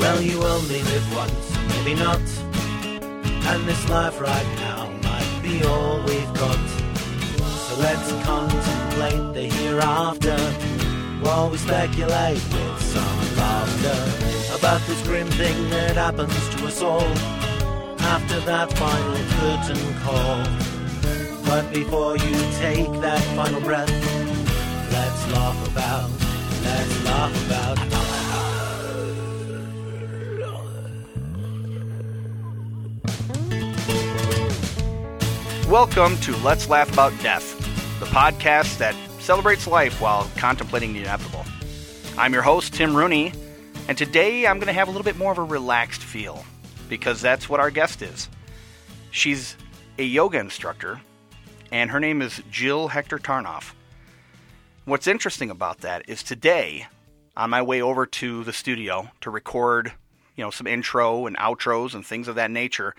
Well, you only live once, maybe not. And this life right now might be all we've got. So let's contemplate the hereafter while we speculate with some laughter about this grim thing that happens to us all after that final curtain call. But before you take that final breath, let's laugh about, let's laugh about. Welcome to Let's Laugh About Death, the podcast that celebrates life while contemplating the inevitable. I'm your host, Tim Rooney, and today I'm going to have a little bit more of a relaxed feel because that's what our guest is. She's a yoga instructor, and her name is Jill Hector Tarnoff. What's interesting about that is today, on my way over to the studio to record, you know, some intro and outros and things of that nature,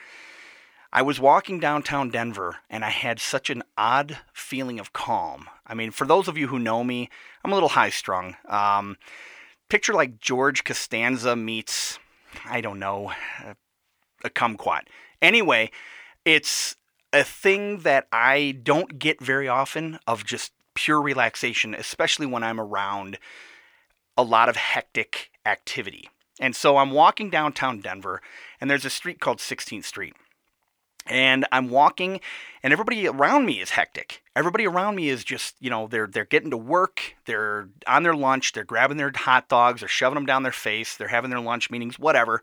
I was walking downtown Denver and I had such an odd feeling of calm. I mean, for those of you who know me, I'm a little high strung. Um, picture like George Costanza meets, I don't know, a, a kumquat. Anyway, it's a thing that I don't get very often of just pure relaxation, especially when I'm around a lot of hectic activity. And so I'm walking downtown Denver, and there's a street called 16th Street and I'm walking and everybody around me is hectic. Everybody around me is just, you know, they're they're getting to work, they're on their lunch, they're grabbing their hot dogs, they're shoving them down their face, they're having their lunch meetings, whatever.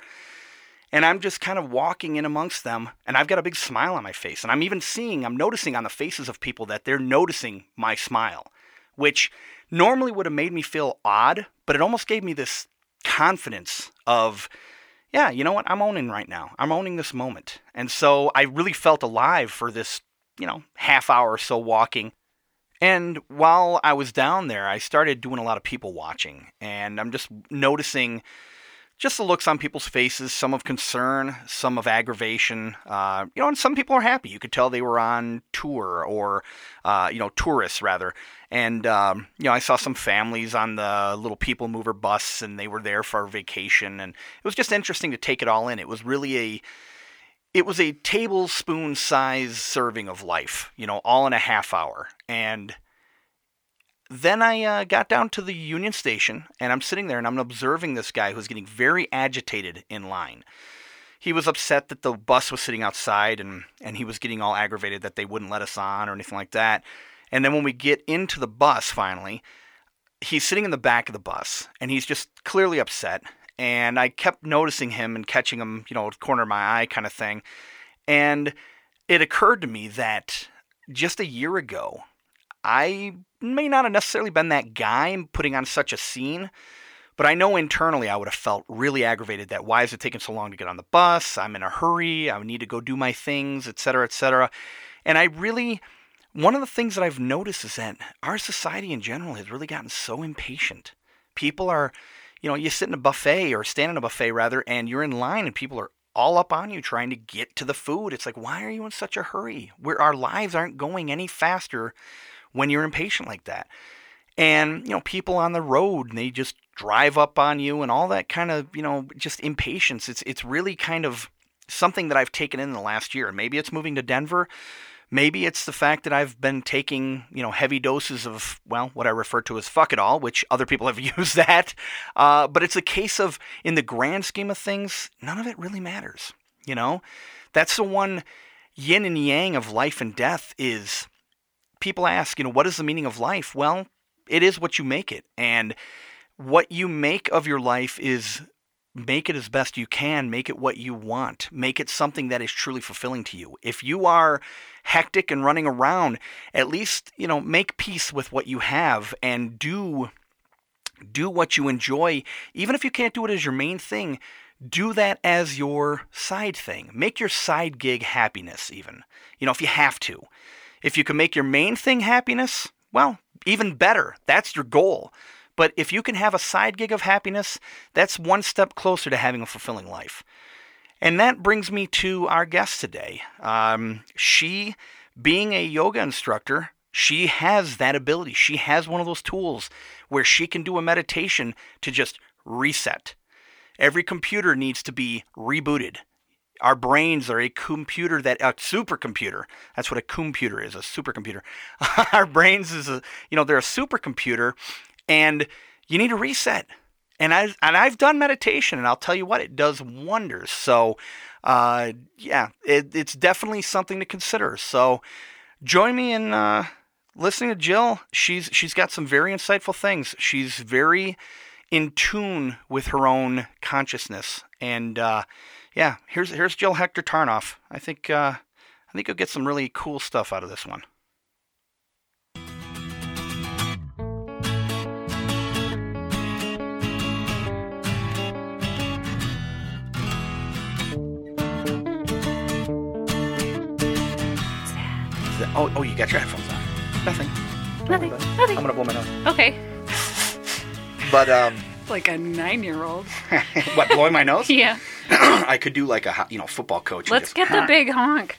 And I'm just kind of walking in amongst them and I've got a big smile on my face. And I'm even seeing, I'm noticing on the faces of people that they're noticing my smile, which normally would have made me feel odd, but it almost gave me this confidence of yeah, you know what? I'm owning right now. I'm owning this moment. And so I really felt alive for this, you know, half hour or so walking. And while I was down there, I started doing a lot of people watching. And I'm just noticing just the looks on people's faces, some of concern, some of aggravation. Uh, you know, and some people are happy. You could tell they were on tour or, uh, you know, tourists rather. And, um, you know, I saw some families on the little people mover bus and they were there for vacation. And it was just interesting to take it all in. It was really a, it was a tablespoon size serving of life, you know, all in a half hour. And then I uh, got down to the Union Station and I'm sitting there and I'm observing this guy who's getting very agitated in line. He was upset that the bus was sitting outside and, and he was getting all aggravated that they wouldn't let us on or anything like that. And then when we get into the bus finally, he's sitting in the back of the bus and he's just clearly upset. And I kept noticing him and catching him, you know, corner of my eye kind of thing. And it occurred to me that just a year ago, I may not have necessarily been that guy putting on such a scene, but I know internally I would have felt really aggravated that why is it taking so long to get on the bus? I'm in a hurry. I need to go do my things, etc., etc. And I really one of the things that I've noticed is that our society in general has really gotten so impatient. People are, you know, you sit in a buffet or stand in a buffet rather, and you're in line and people are all up on you trying to get to the food. It's like, why are you in such a hurry? Where our lives aren't going any faster when you're impatient like that. And, you know, people on the road, they just drive up on you and all that kind of, you know, just impatience. It's it's really kind of something that I've taken in the last year. Maybe it's moving to Denver. Maybe it's the fact that I've been taking, you know, heavy doses of, well, what I refer to as fuck it all, which other people have used that. Uh, but it's a case of, in the grand scheme of things, none of it really matters. You know, that's the one yin and yang of life and death is people ask, you know, what is the meaning of life? Well, it is what you make it. And what you make of your life is make it as best you can, make it what you want, make it something that is truly fulfilling to you. If you are hectic and running around, at least, you know, make peace with what you have and do do what you enjoy, even if you can't do it as your main thing. Do that as your side thing. Make your side gig happiness, even. You know, if you have to. If you can make your main thing happiness, well, even better. That's your goal. But if you can have a side gig of happiness, that's one step closer to having a fulfilling life. And that brings me to our guest today. Um, she, being a yoga instructor, she has that ability. She has one of those tools where she can do a meditation to just reset. Every computer needs to be rebooted. Our brains are a computer that a supercomputer. That's what a computer is, a supercomputer. Our brains is a you know they're a supercomputer, and you need a reset. And I and I've done meditation, and I'll tell you what, it does wonders. So, uh, yeah, it, it's definitely something to consider. So, join me in uh, listening to Jill. She's she's got some very insightful things. She's very in tune with her own consciousness, and uh, yeah, here's here's Jill Hector Tarnoff. I think uh, I think you'll get some really cool stuff out of this one. Oh, oh, you got your headphones on. Nothing. Nothing. I'm Nothing. gonna blow my nose. Okay. But um, Like a nine-year-old. what? Blowing my nose? Yeah. I could do like a you know football coach. Let's just- get the big honk.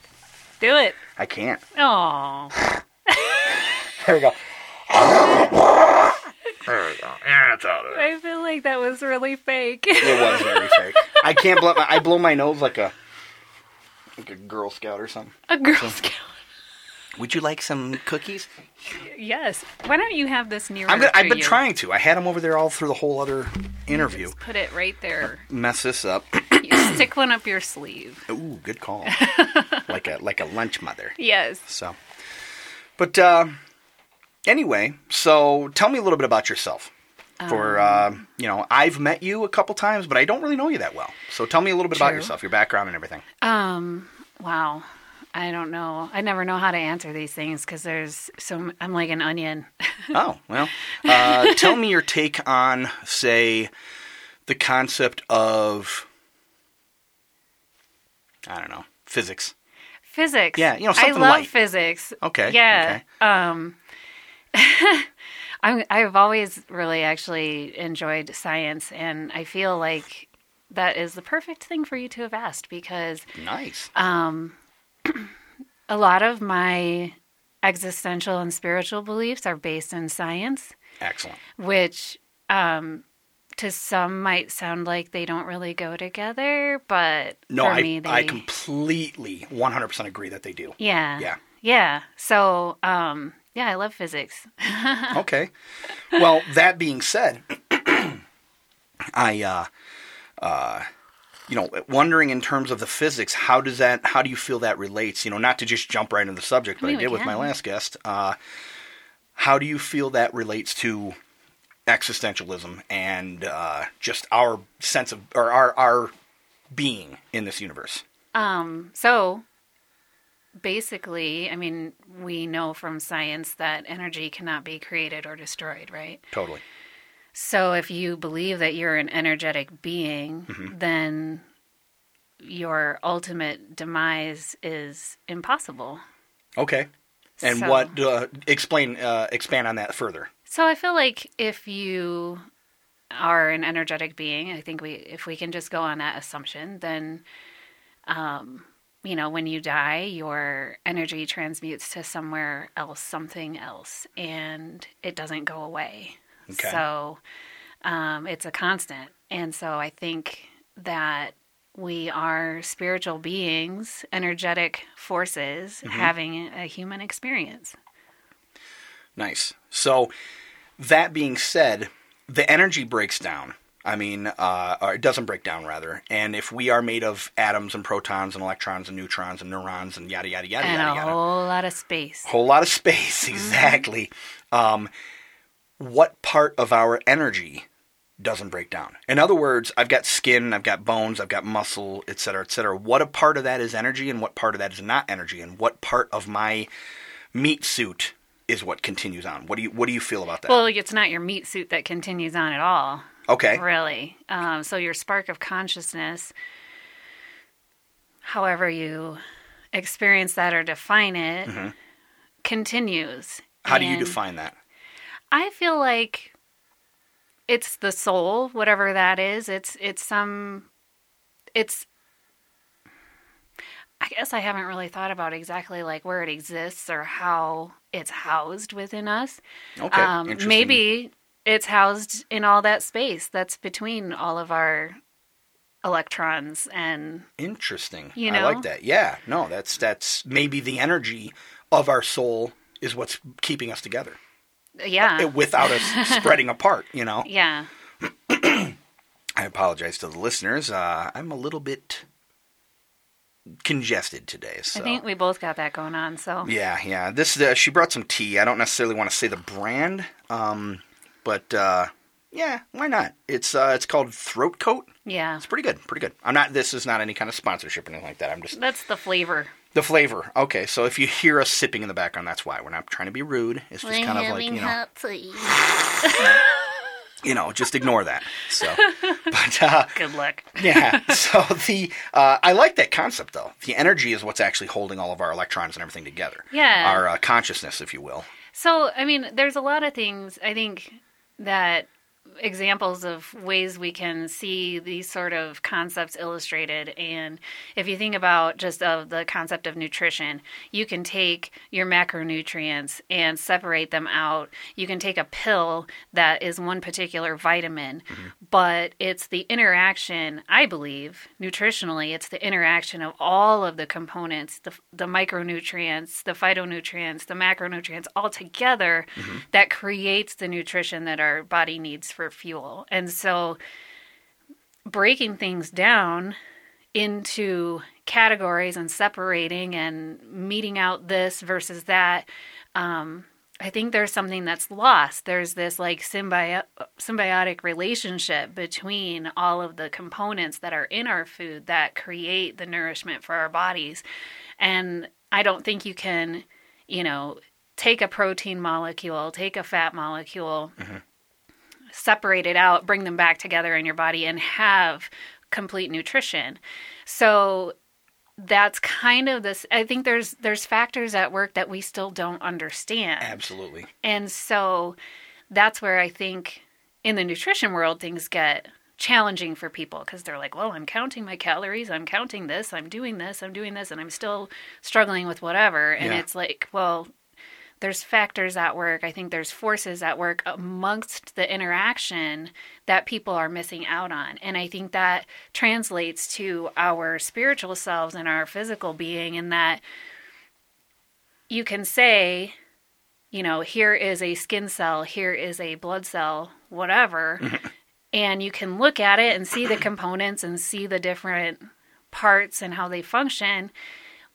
Do it. I can't. Oh. There we go. There we go. Yeah, it's out of there. I feel like that was really fake. It was very fake. I can't blow. My, I blow my nose like a like a Girl Scout or something. a Girl Scout. Would you like some cookies? Yes. Why don't you have this near? Gonna, I've been you? trying to. I had them over there all through the whole other interview. Just put it right there. Mess this up. Stick one up your sleeve. Ooh, good call. like a like a lunch mother. Yes. So, but uh, anyway, so tell me a little bit about yourself. For uh, you know, I've met you a couple times, but I don't really know you that well. So tell me a little bit about yourself, your background, and everything. Um. Wow. I don't know. I never know how to answer these things because there's so. I'm like an onion. Oh well, uh, tell me your take on, say, the concept of I don't know physics. physics. Yeah, you know, something I love light. physics. Okay, Yeah. Um, I'm, I've always really actually enjoyed science, and I feel like that is the perfect thing for you to have asked because Nice. Um, a lot of my existential and spiritual beliefs are based in science, Excellent. which um, to some might sound like they don't really go together, but No, for I me, they I completely 100% agree that they do. Yeah. Yeah. Yeah. So, um, yeah, I love physics. Okay. Well, that being said, I, uh, uh, you know, wondering in terms of the physics, how does that, how do you feel that relates? You know, not to just jump right into the subject, but I, mean, we did with my last guest. Uh, how do you feel that relates to existentialism and uh, just our sense of, or our, our being in this universe? Um, so basically, I mean, we know from science that energy cannot be created or destroyed, right? Totally. So if you believe that you're an energetic being, Mm-hmm. then your ultimate demise is impossible. Okay. And So- what, uh, explain, uh, expand on that further. So I feel like if you are an energetic being, I think we if we can just go on that assumption, then um, you know, when you die, your energy transmutes to somewhere else, something else, and it doesn't go away. Okay. So um, it's a constant. And so I think that we are spiritual beings, energetic forces having a human experience. Nice. So, that being said, the energy breaks down. I mean, uh, or it doesn't break down, rather. And if we are made of atoms and protons and electrons and neutrons and neurons and yada, yada, yada, and yada, a yada. whole lot of space. A whole lot of space, exactly. Um, what part of our energy doesn't break down? In other words, I've got skin, I've got bones, I've got muscle, et cetera, et cetera. What a part of that is energy and what part of that is not energy? And what part of my meat suit is what continues on? What do you What do you feel about that? Well, it's not your meat suit that continues on at all, okay, really. Um, so your spark of consciousness, however you experience that or define it, continues. Mm-hmm. how do you define that? I feel like it's the soul, whatever that is. It's it's some it's I guess I haven't really thought about exactly like where it exists or how it's housed within us. Okay, Um, maybe it's housed in all that space that's between all of our electrons and Interesting. You know? I like that. Yeah. No, that's that's maybe the energy of our soul is what's keeping us together yeah. without us spreading apart. You know. yeah. I apologize to the listeners. Uh, I'm a little bit congested today. So. I think we both got that going on. So Yeah, yeah. This uh, she brought some tea. I don't necessarily want to say the brand, um, but uh, yeah, why not? It's uh, it's called Throat Coat. yeah, It's pretty good, pretty good. I'm not. This is not any kind of sponsorship or anything like that. I'm just that's the flavor. the flavor. Okay, so if you hear us sipping in the background, that's why. We're not trying to be rude. It's just kind of like you know, you know, just ignore that. So, but uh, Good luck. yeah. So the uh, I like that concept though. The energy is what's actually holding all of our electrons and everything together. Yeah. Our uh, consciousness, if you will. So, I mean, there's a lot of things I think that examples of ways we can see these sort of concepts illustrated. And if you think about just of the concept of nutrition you can take your macronutrients and separate them out. You can take a pill that is one particular vitamin mm-hmm. but it's the interaction i believe nutritionally it's the interaction of all of the components the, the micronutrients the phytonutrients the macronutrients all together mm-hmm. that creates the nutrition that our body needs for fuel. And so breaking things down into categories and separating and meting out this versus that um, i think there's something that's lost. There's this like symbi- symbiotic relationship between all of the components that are in our food that create the nourishment for our bodies. And i don't think you can you know take a protein molecule take a fat molecule separate it out, bring them back together in your body, and have complete nutrition. So that's kind of this. I think there's there's factors at work that we still don't understand, Absolutely. and so that's where I think in the nutrition world things get challenging for people because they're like, well, I'm counting my calories, I'm counting this, I'm doing this, I'm doing this, and I'm still struggling with whatever. And Yeah. it's like, well, there's factors at work. I think there's forces at work amongst the interaction that people are missing out on. And I think that translates to our spiritual selves and our physical being, in that you can say, you know, here is a skin cell, here is a blood cell, whatever. and you can look at it and see the components and see the different parts and how they function.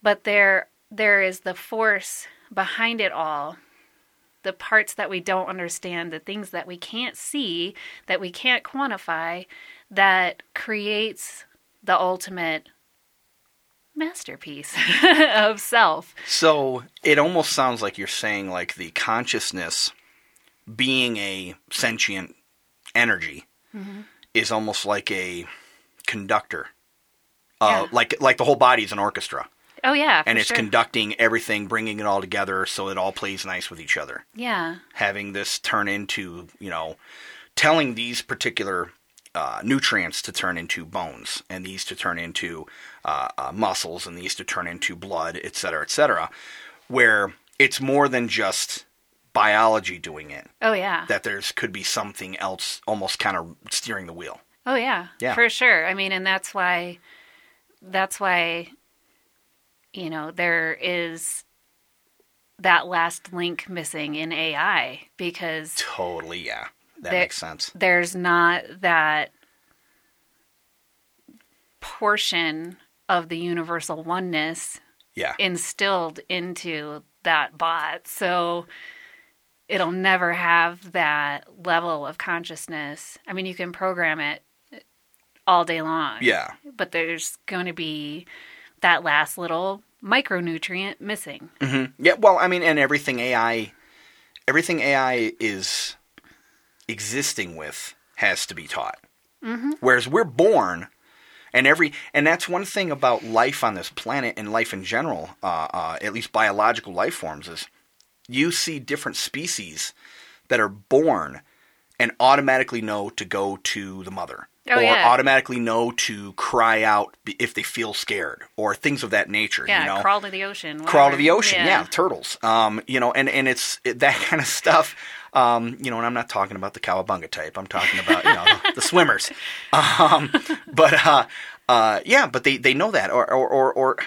But there there is the force behind it all the parts that we don't understand, the things that we can't see, that we can't quantify, that creates the ultimate masterpiece of self. So it almost sounds like you're saying like the consciousness being a sentient energy Mm-hmm. is almost like a conductor. Uh, Yeah. like like the whole body is an orchestra, Oh yeah, and it's sure. conducting everything, bringing it all together so it all plays nice with each other. yeah, having this turn into, you know, telling these particular uh, nutrients to turn into bones, and these to turn into uh, uh, muscles, and these to turn into blood, et cetera, et cetera, where it's more than just biology doing it. oh yeah, That there's could be something else almost kind of steering the wheel. oh yeah, Yeah. for sure. I mean, and that's why, that's why, you know, there is that last link missing in AI because Totally, yeah. That There- makes sense. there's not that portion of the universal oneness Yeah. instilled into that bot. So it'll never have that level of consciousness. I mean, you can program it all day long. yeah. But there's going to be that last little micronutrient missing. Yeah, well, I mean, and everything AI, everything AI is existing with has to be taught. Mm-hmm. Whereas we're born, and every, and that's one thing about life on this planet and life in general, uh, uh, at least biological life forms, is you see different species that are born and automatically know to go to the mother Oh, or yeah. automatically know to cry out if they feel scared or things of that nature. Yeah, you know? crawl to the ocean. crawl to the ocean. Yeah, turtles. Um, you know, and and it's it, that kind of stuff. Um, you know, and I'm not talking about the cowabunga type. I'm talking about you know the, the swimmers. Um, but uh, uh, yeah, but they they know that. Or or, or or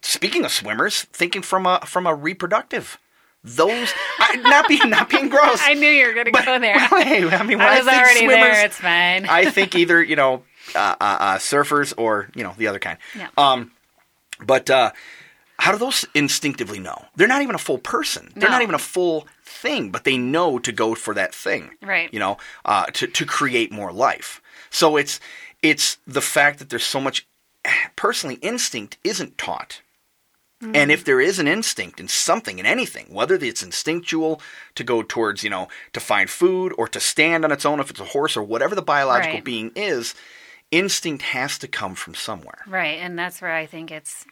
speaking of swimmers, thinking from a from a reproductive. Those I, not being not being gross. I knew you were going to go there. Well, hey, I mean, I I, was think already swimmers, there. It's fine. I think either you know uh, uh, uh, surfers or you know the other kind. Yeah. Um, but uh, how do those instinctively know? They're not even a full person. They're No. not even a full thing, but they know to go for that thing. Right. You know, uh, to to create more life. So it's it's the fact that there's so much. Personally, instinct isn't taught. And mm-hmm. if there is an instinct in something, in anything, whether it's instinctual to go towards, you know, to find food or to stand on its own if it's a horse or whatever the biological Right. being is, instinct has to come from somewhere. right, and that's where I think it's,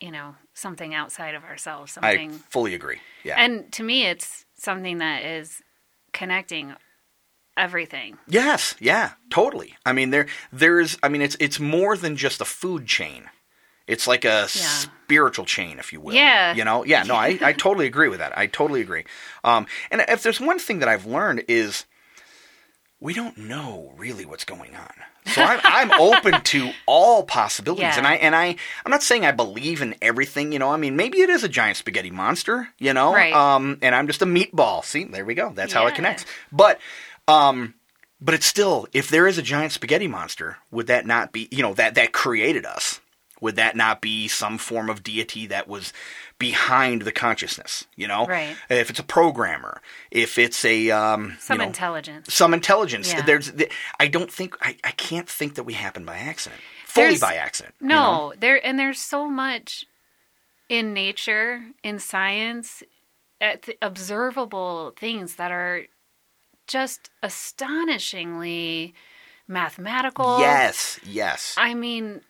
you know, something outside of ourselves. I Something, fully agree. Yeah. and to me, it's something that is connecting everything. yes, yeah, totally. I mean there there's I mean it's it's more than just a food chain. It's like a spiritual chain, if you will. Yeah. You know? Yeah, no, I, I totally agree with that. I totally agree. Um, and if there's one thing that I've learned is we don't know really what's going on. So I'm, I'm open to all possibilities, Yeah. and I and I I'm not saying I believe in everything. You know, I mean, maybe it is a giant spaghetti monster. You know, Right. um, and I'm just a meatball. See, there we go. That's how it connects. But um, but it's still, if there is a giant spaghetti monster, would that not be, you know, that that created us? Would that not be some form of deity that was behind the consciousness? You know, Right. If it's a programmer, if it's a um, Some you know, intelligence. some intelligence. Yeah. There's, I don't think, I, I can't think that we happen by accident, fully There's- by accident. you No, know? there and there's so much in nature, in science, at the observable things that are just astonishingly mathematical. Yes, yes. I mean,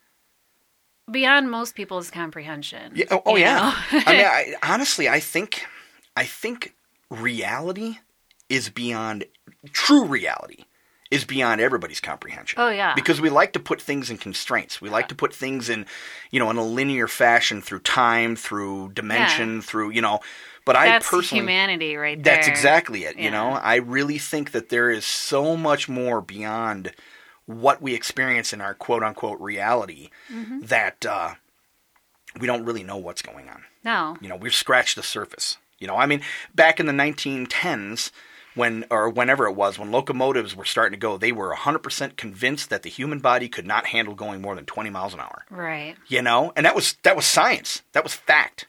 beyond most people's comprehension. Yeah, oh, oh yeah. I mean, I, honestly, I think, I think reality is beyond true reality is beyond everybody's comprehension. Oh, yeah. Because we like to put things in constraints. We like to put things in, you know, in a linear fashion through time, through dimension, through you know. But I personally, humanity right there. that's exactly it. You know, I really think that there is so much more beyond what we experience in our quote unquote reality Mm-hmm. that uh, we don't really know what's going on. No. You know, we've scratched the surface. You know, I mean, back in the 1910s, when or whenever it was, when locomotives were starting to go, they were 100% convinced that the human body could not handle going more than 20 miles an hour. Right. You know, and that was that was science. That was fact.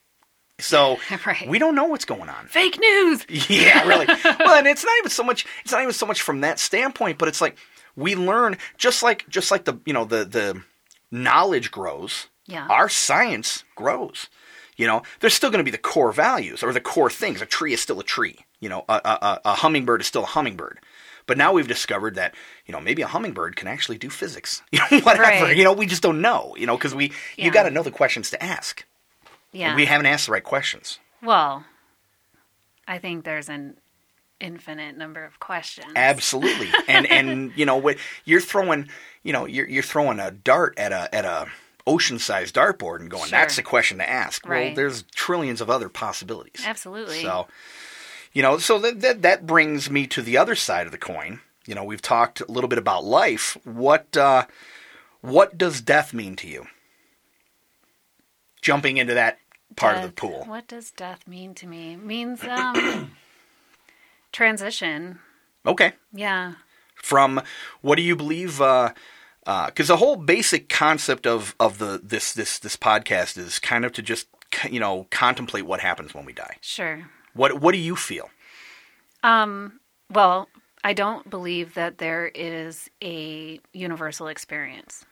So Right. we don't know what's going on. Fake news. Yeah, really. well, and it's not even so much. It's not even so much from that standpoint, but it's like we learn just like just like the you know the the knowledge grows. Yeah. Our science grows. You know, there's still going to be the core values or the core things. A tree is still a tree. You know, a, a, a- hummingbird is still a hummingbird. But now we've discovered that you know maybe a hummingbird can actually do physics. You know, whatever. Right. You know, we just don't know. You know, because we you got to know the questions to ask. Yeah. We haven't asked the right questions. well, I think there's an infinite number of questions. Absolutely, and and you know what you're throwing, you know you're you're throwing a dart at a at a ocean sized dartboard and going, Sure. that's the question to ask. Well, Right. there's trillions of other possibilities. Absolutely. So, you know, so that, that that brings me to the other side of the coin. You know, we've talked a little bit about life. What uh, what does death mean to you? Jumping into that part of the pool. What does death mean to me? It means um transition. Okay. Yeah. from what do you believe uh because the whole basic concept of of the this this this podcast is kind of to just you know contemplate what happens when we die Sure. what what do you feel Um well, I don't believe that there is a universal experience.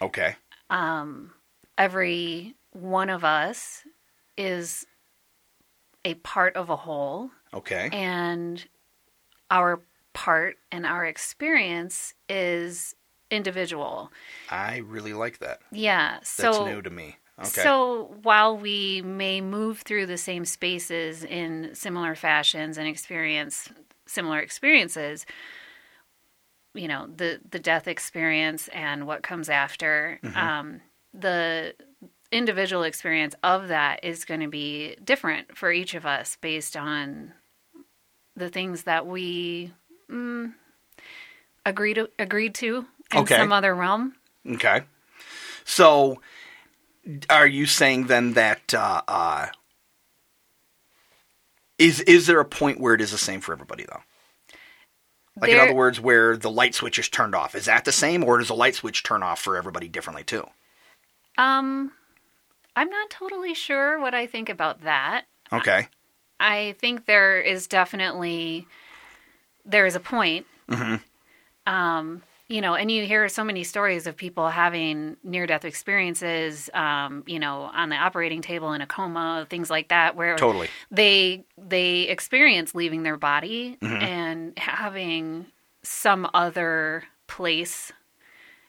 okay Um. Every one of us is a part of a whole okay and our part and our experience is individual. i really like that Yeah. that's So new to me okay So while we may move through the same spaces in similar fashions and experience similar experiences, you know the the death experience and what comes after. Um, the individual experience of that is going to be different for each of us based on the things that we mm, agreed to, agreed to in Okay. some other realm. Okay. So, are you saying then that uh, uh, is is there a point where it is the same for everybody though? Like in other words, where the light switch is turned off, is that the same, or does the light switch turn off for everybody differently too? Um, I'm not totally sure what I think about that. Okay. I think there is definitely there is a point. Um, you know, and you hear so many stories of people having near death experiences. Um, you know, on the operating table in a coma, things like that, where Totally. they they experience leaving their body and having some other place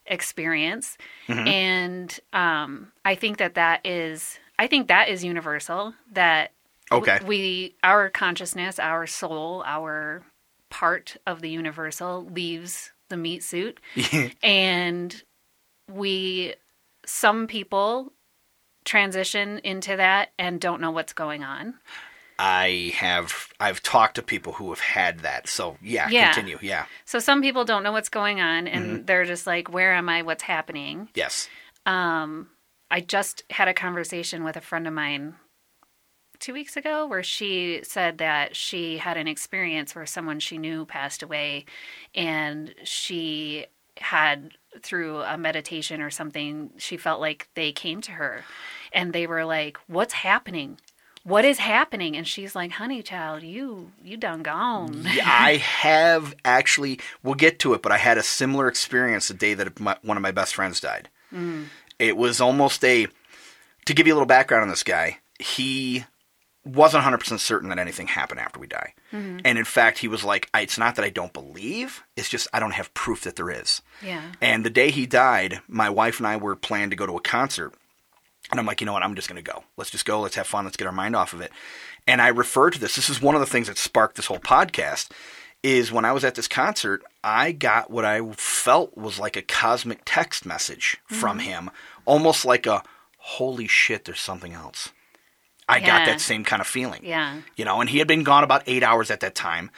experience and um, i think that that is i think that is universal that Okay. we our consciousness our soul our part of the universal leaves the meat suit and we some people transition into that and don't know what's going on I have I've talked to people who have had that. So yeah, Yeah. continue. Yeah. so some people don't know what's going on and Mm-hmm. they're just like where am i what's happening Yes. Um, I just had a conversation with a friend of mine two weeks ago where she said that she had an experience where someone she knew passed away and she had through a meditation or something she felt like they came to her and they were like what's happening what is happening and she's like honey child you you done gone Yeah, I have actually. We'll get to it, but I had a similar experience the day that my, one of my best friends died. Mm. It was almost a. To give you a little background on this guy, he wasn't 100% certain that anything happened after we die. Mm-hmm. And in fact, he was like, "I- It's not that I don't believe, it's just I don't have proof that there is. yeah And the day he died, my wife and I were planning to go to a concert. And I'm like, you know what? I'm just going to go. Let's just go. Let's have fun. Let's get our mind off of it. And I refer to this. This is one of the things that sparked this whole podcast. Is when I was at this concert, I got what I felt was like a cosmic text message from mm-hmm. him, almost like a "Holy shit, there's something else." I got that same kind of feeling yeah you know, and he had been gone about eight hours at that time.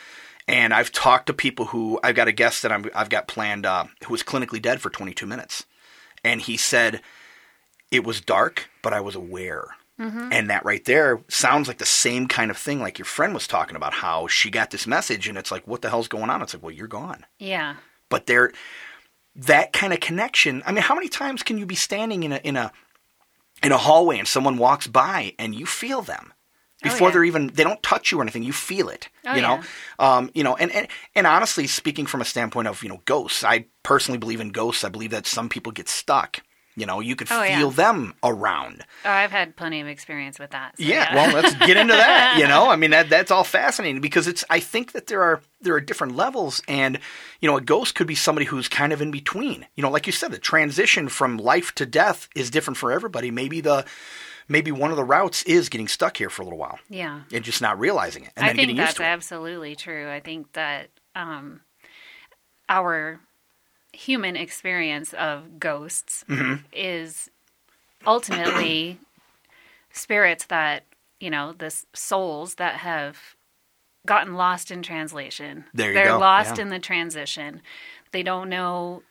And I've talked to people who I've got a guest that I'm, I've got planned uh, who was clinically dead for 22 minutes, and he said it was dark, but I was aware. And that right there sounds like the same kind of thing, like your friend was talking about how she got this message, and it's like, what the hell's going on? It's like, well, you're gone. yeah But there, that kind of connection. I mean, how many times can you be standing in a in a in a hallway and someone walks by and you feel them Oh, before yeah. they're even they don't touch you or anything. You feel it. Oh, you know, yeah. um, you know, and, and and honestly, speaking from a standpoint of you know ghosts, I personally believe in ghosts. I believe that some people get stuck. You know, you could Oh, yeah. feel them around. oh, i've had plenty of experience with that so Yeah, well, let's get into that. You know, I mean that that's all fascinating because it's. I think that there are there are different levels, and you know, a ghost could be somebody who's kind of in between. You know, like you said, the transition from life to death is different for everybody. Maybe the maybe one of the routes is getting stuck here for a little while yeah and just not realizing it, and I then think getting that's used to it. absolutely true. I think that um, our human experience of ghosts Mm-hmm. is ultimately spirits that you know, the souls that have gotten lost in translation. There They're go, lost yeah. in the transition. They don't know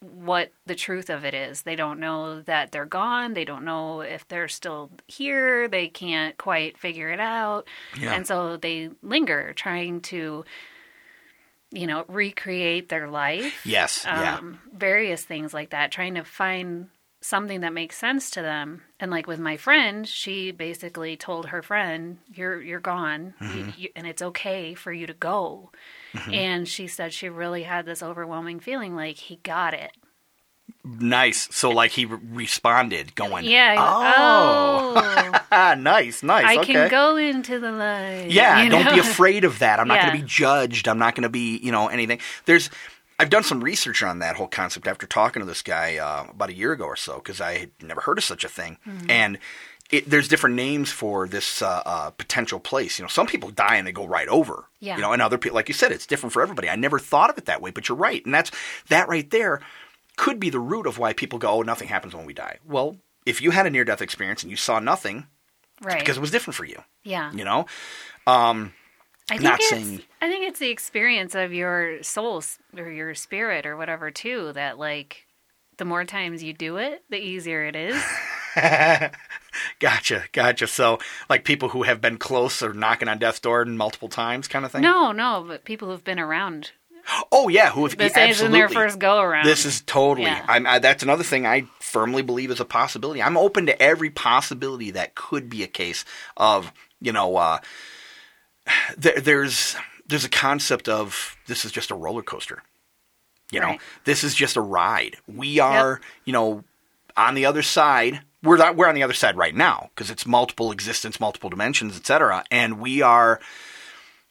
what the truth of it is. They don't know that they're gone. They don't know if they're still here. They can't quite figure it out. Yeah. And so they linger trying to you know, recreate their life. Yes, yeah. Um, various things like that, trying to find something that makes sense to them. And like with my friend, she basically told her friend, "You're you're gone, Mm-hmm. you, you, and it's okay for you to go." And she said she really had this overwhelming feeling like he got it. Nice. So like he re- responded, going, Yeah. Oh, oh, nice, nice. I okay. can go into the light. Yeah, don't be afraid of that. I'm not going to be judged. I'm not going to be, you know, anything. There's, I've done some research on that whole concept after talking to this guy uh, about a year ago or so because I had never heard of such a thing. Mm-hmm. And it, there's different names for this uh, uh, potential place. You know, some people die and they go right over. Yeah. You know, and other people, like you said, it's different for everybody. I never thought of it that way, but you're right, and that's that right there could be the root of why people go, "Oh, nothing happens when we die." Well, if you had a near-death experience and you saw nothing, right. because it was different for you. yeah. You know, um, I think not it's, saying- I think it's the experience of your soul or your spirit or whatever too that like the more times you do it, the easier it is. gotcha, gotcha. So, like people who have been close or knocking on death's door multiple times, kind of thing. no, no, but people who've been around Oh yeah, who have this isn't their first go around. This is totally. Yeah. I'm, I, that's another thing I firmly believe is a possibility. I'm open to every possibility that could be a case of you know. Uh, there, there's there's a concept of this is just a roller coaster. You know, Right. this is just a ride. We are, you know, on the other side. We're not, we're on the other side right now because it's multiple existence, multiple dimensions, etc. And we are,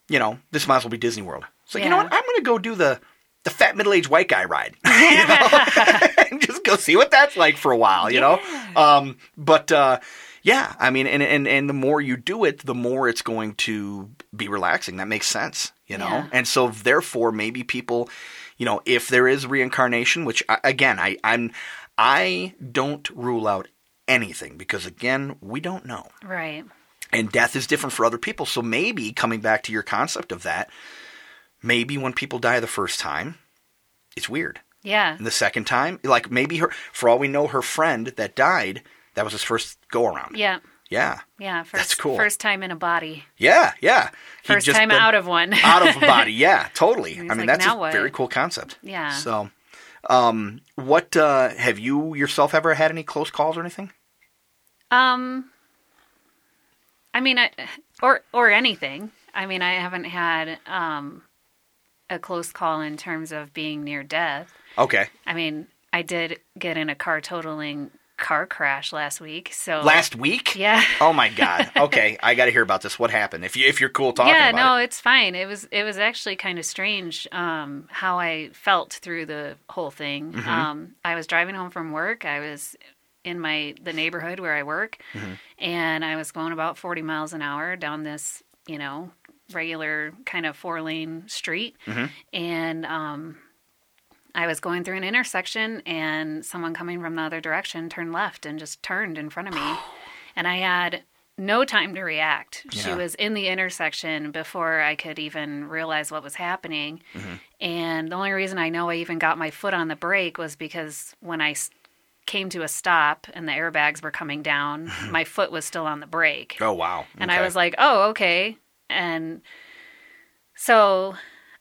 you know, this might as well be Disney World. So you know what? I'm going to go do the the fat middle aged white guy ride, you know, and just go see what that's like for a while, you know. Um, but uh, yeah, I mean, and, and and the more you do it, the more it's going to be relaxing. That makes sense, you know. Yeah. And so therefore, maybe people, you know, if there is reincarnation, which I, again, I I'm I don't rule out anything because again, we don't know right. and death is different for other people. So maybe coming back to your concept of that, maybe when people die the first time, it's weird. Yeah. And the second time, like maybe her, for all we know, her friend that died, that was his first go around. Yeah. Yeah. Yeah. First, That's cool. First time in a body. Yeah. Yeah. He'd First just time out of one. out of a body. Yeah. Totally. I mean, like, that's a what?" very cool concept. Yeah. So, um, what uh, have you yourself ever had any close calls or anything? Um, I mean, I, or or anything. I mean, I haven't had um a close call in terms of being near death. Okay. I mean, I did get in a car totaling car crash last week. So Last week. yeah. Oh my God. Okay, I got to hear about this. What happened? If you if you're cool talking yeah, no, it. it's fine. It was it was actually kind of strange um, how I felt through the whole thing. Mm-hmm. Um, I was driving home from work. I was in my the neighborhood where I work, Mm-hmm. and I was going about forty miles an hour down this you know regular kind of four lane street, Mm-hmm. and um, I was going through an intersection, and someone coming from the other direction turned left and just turned in front of me, and I had no time to react. She was in the intersection before I could even realize what was happening. And the only reason I know I even got my foot on the brake was because when I came to a stop and the airbags were coming down, my foot was still on the brake. Oh wow. And I was like, oh, okay. And so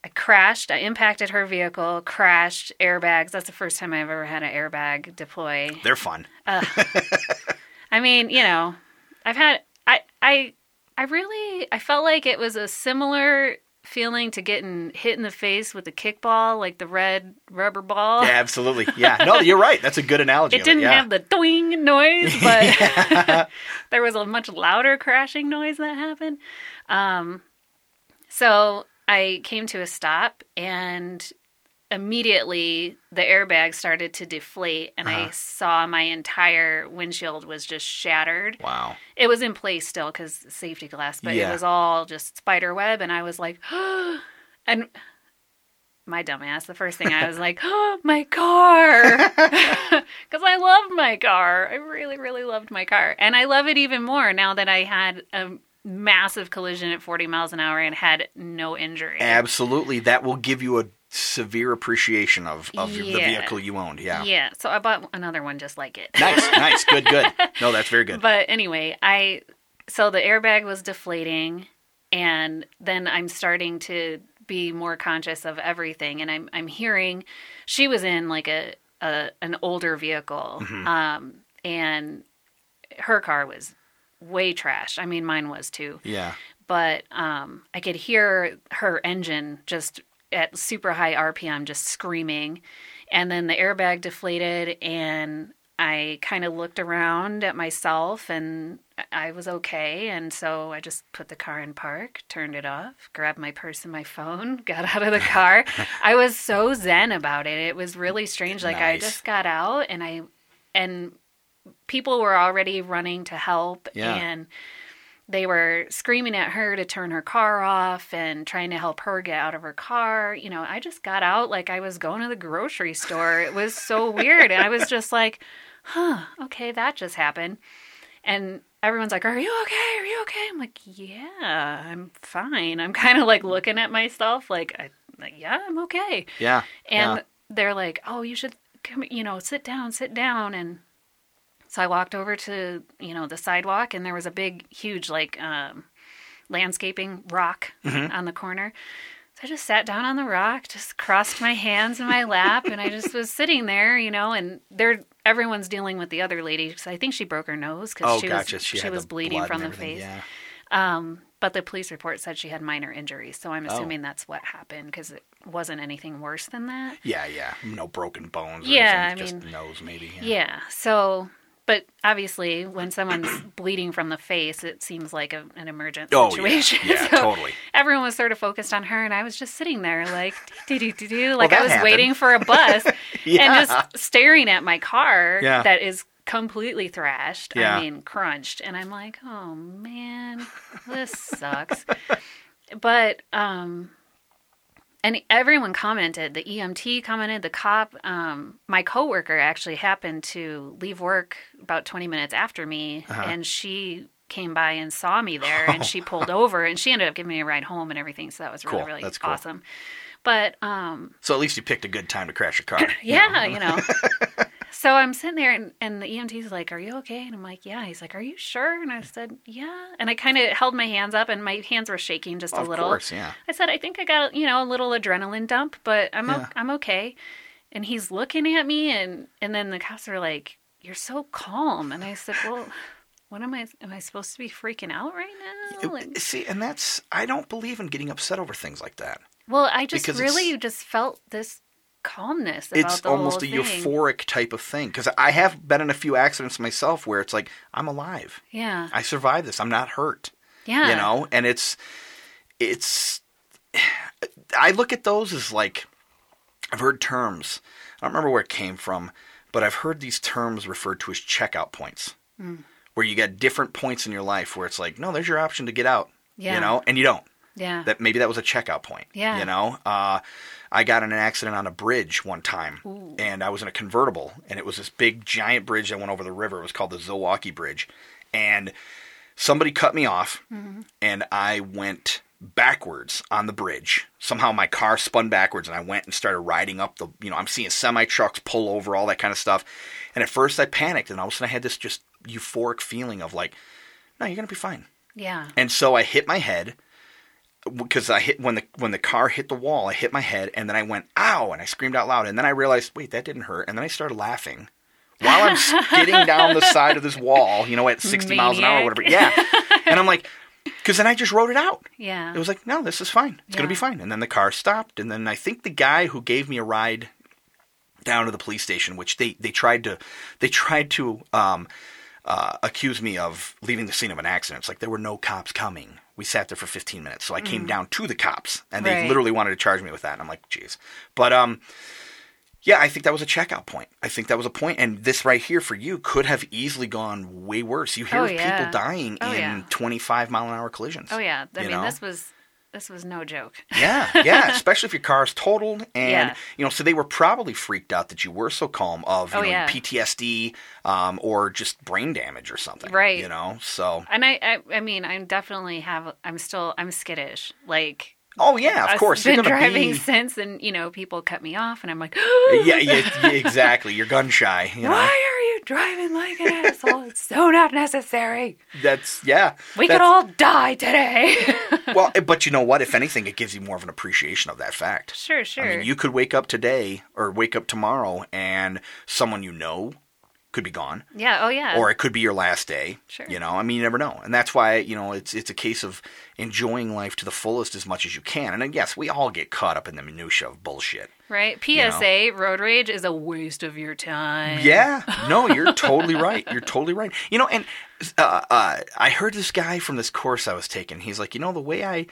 I crashed. I impacted her vehicle, crashed, airbags. That's the first time I've ever had an airbag deploy. they're fun. I mean, you know, I've had I I I really I felt like it was a similar feeling to getting hit in the face with a kickball, like the red rubber ball. Yeah, absolutely. Yeah. No, you're right. That's a good analogy. It didn't yeah. have the doing noise, but there was a much louder crashing noise that happened. Um, so I came to a stop, and immediately the airbag started to deflate, and I saw my entire windshield was just shattered. Wow. It was in place still because safety glass, but Yeah. it was all just spider web, and I was like, and my dumbass, the first thing I was like, oh, my car. Because I loved my car. I really, really loved my car. And I love it even more now that I had a massive collision at 40 miles an hour and had no injury. Absolutely. That will give you a severe appreciation of, of the vehicle you owned. Yeah. Yeah. So I bought another one just like it. Nice. Nice. Good. Good. No, that's very good. But anyway, I so the airbag was deflating and then I'm starting to be more conscious of everything and I'm I'm hearing she was in like a, a an older vehicle um and her car was way trash. I mean mine was too. Yeah. But um I could hear her engine just at super high RPM just screaming and then the airbag deflated and I kind of looked around at myself and I was okay. And so I just put the car in park, turned it off, grabbed my purse and my phone, got out of the car. I was so zen about it. It was really strange. Like I just got out and I, and people were already running to help Yeah. and they were screaming at her to turn her car off and trying to help her get out of her car. You know, I just got out like I was going to the grocery store. It was so weird. And I was just like, huh, okay, that just happened. And everyone's like, Are you okay? Are you okay? I'm like, Yeah, I'm fine. I'm kind of like looking at myself like, I, like Yeah, I'm okay. Yeah. And yeah. they're like, "Oh, you should come, you know, sit down, sit down." And so I walked over to, you know, the sidewalk and there was a big huge like um landscaping rock Mm-hmm. on the corner. So I just sat down on the rock, just crossed my hands in my lap and I just was sitting there, you know, and they're everyone's dealing with the other lady cuz I think she broke her nose cuz Oh, she gotcha. was She, she, was bleeding from the face. Yeah. Um, but the police report said she had minor injuries, so I'm Oh. assuming that's what happened because it wasn't anything worse than that. Yeah, yeah. No broken bones. Or Yeah, anything, I just mean- nose maybe. Yeah. Yeah. So, but obviously, when someone's bleeding from the face, it seems like a, an emergent Oh, yeah. situation. Yeah, So totally. Everyone was sort of focused on her, and I was just sitting there, like, do do do do, like that I was happened. waiting for a bus, Yeah. and just staring at my car Yeah. that is completely thrashed. Yeah. I mean, crunched, and I'm like, oh man, this sucks. but um and everyone commented the emt commented the cop um, my coworker actually happened to leave work about 20 minutes after me Uh-huh. and she came by and saw me there and she pulled over and she ended up giving me a ride home and everything so that was really Cool. really That's cool. awesome but um So at least you picked a good time to crash your car. yeah, you know. so I'm sitting there, and, and the EMT's like, "Are you okay?" And I'm like, "Yeah." He's like, "Are you sure?" And I said, "Yeah." And I kind of held my hands up, and my hands were shaking just a little. Of course, yeah. I said, "I think I got you know a little adrenaline dump, but I'm Yeah. I'm okay." And he's looking at me, and and then the cops are like, "You're so calm," and I said, "Well." What am I? Am I supposed to be freaking out right now? Like, See, and that's I don't believe in getting upset over things like that. well, I just really it's- just felt this calmness about It's almost a thing. euphoric type of thing because I have been in a few accidents myself where it's like I'm alive. Yeah, I survived this. I'm not hurt. yeah. You know, and it's it's I look at those as like I've heard terms. I don't remember where it came from, but I've heard these terms referred to as checkout points. Hmm. Where you get different points in your life where it's like, no, there's your option to get out. Yeah. You know, and you don't. Yeah. That maybe that was a checkout point. Yeah. You know, uh, I got in an accident on a bridge one time, and I was in a convertible, and it was this big giant bridge that went over the river. It was called the Zilwaukee Bridge, and somebody cut me off, and I went backwards on the bridge. Somehow my car spun backwards, and I went and started riding up the. You know, I'm seeing semi trucks pull over, all that kind of stuff, and at first I panicked, and all of a sudden I had this just euphoric feeling of like, no, you're gonna be fine. yeah. And so I hit my head because I hit when the when the car hit the wall, I hit my head and then I went ow and I screamed out loud and then I realized wait that didn't hurt and then I started laughing while I'm skidding down the side of this wall, you know, at 60 miles an hour or whatever. Yeah, and I'm like, because then I just wrote it out. Yeah. It was like, no, this is fine. It's gonna be fine. And then the car stopped, and then I think the guy who gave me a ride down to the police station, which they they tried to they tried to um, uh, accuse me of leaving the scene of an accident. It's like there were no cops coming. We sat there for 15 minutes, so I came down to the cops, and they Mm. Right. literally wanted to charge me with that. And I'm like, jeez. But um, yeah, I think that was a checkout point. I think that was a point, and this right here for you could have easily gone way worse. You hear Oh, of yeah. people dying Oh, in yeah. 25 mile an hour collisions. Oh yeah. I mean, know? this was this was no joke. Yeah, yeah, especially if your car is totaled, and Yeah. you know, so they were probably freaked out that you were so calm of you Oh, know yeah. PTSD um, or just brain damage or something, Right. You know, so And I, I, I mean, I'm definitely have. I'm still, I'm skittish. Like, oh yeah, of I've course been driving be since, and you know, people cut me off, and I'm like, yeah, yeah, yeah, exactly. You're gun shy, you know. Why are you driving like an asshole? It's so not necessary. That's yeah. We that's, could all die today. well, eh, but you know what? If anything, it gives you more of an appreciation of that fact. sure, sure. I mean, you could wake up today or wake up tomorrow, and someone you know could be gone. yeah. Oh yeah. or it could be your last day. Sure. You know, I mean, you never know, and that's why you know it's it's a case of enjoying life to the fullest as much as you can. And then, yes, we all get caught up in the minutia of bullshit. right. PSA: Road rage is a waste of your time. Yeah, no, you're totally right. You're totally right. You know, and uh, uh, I heard this guy from this course I was taking. He's like, you know, the way I,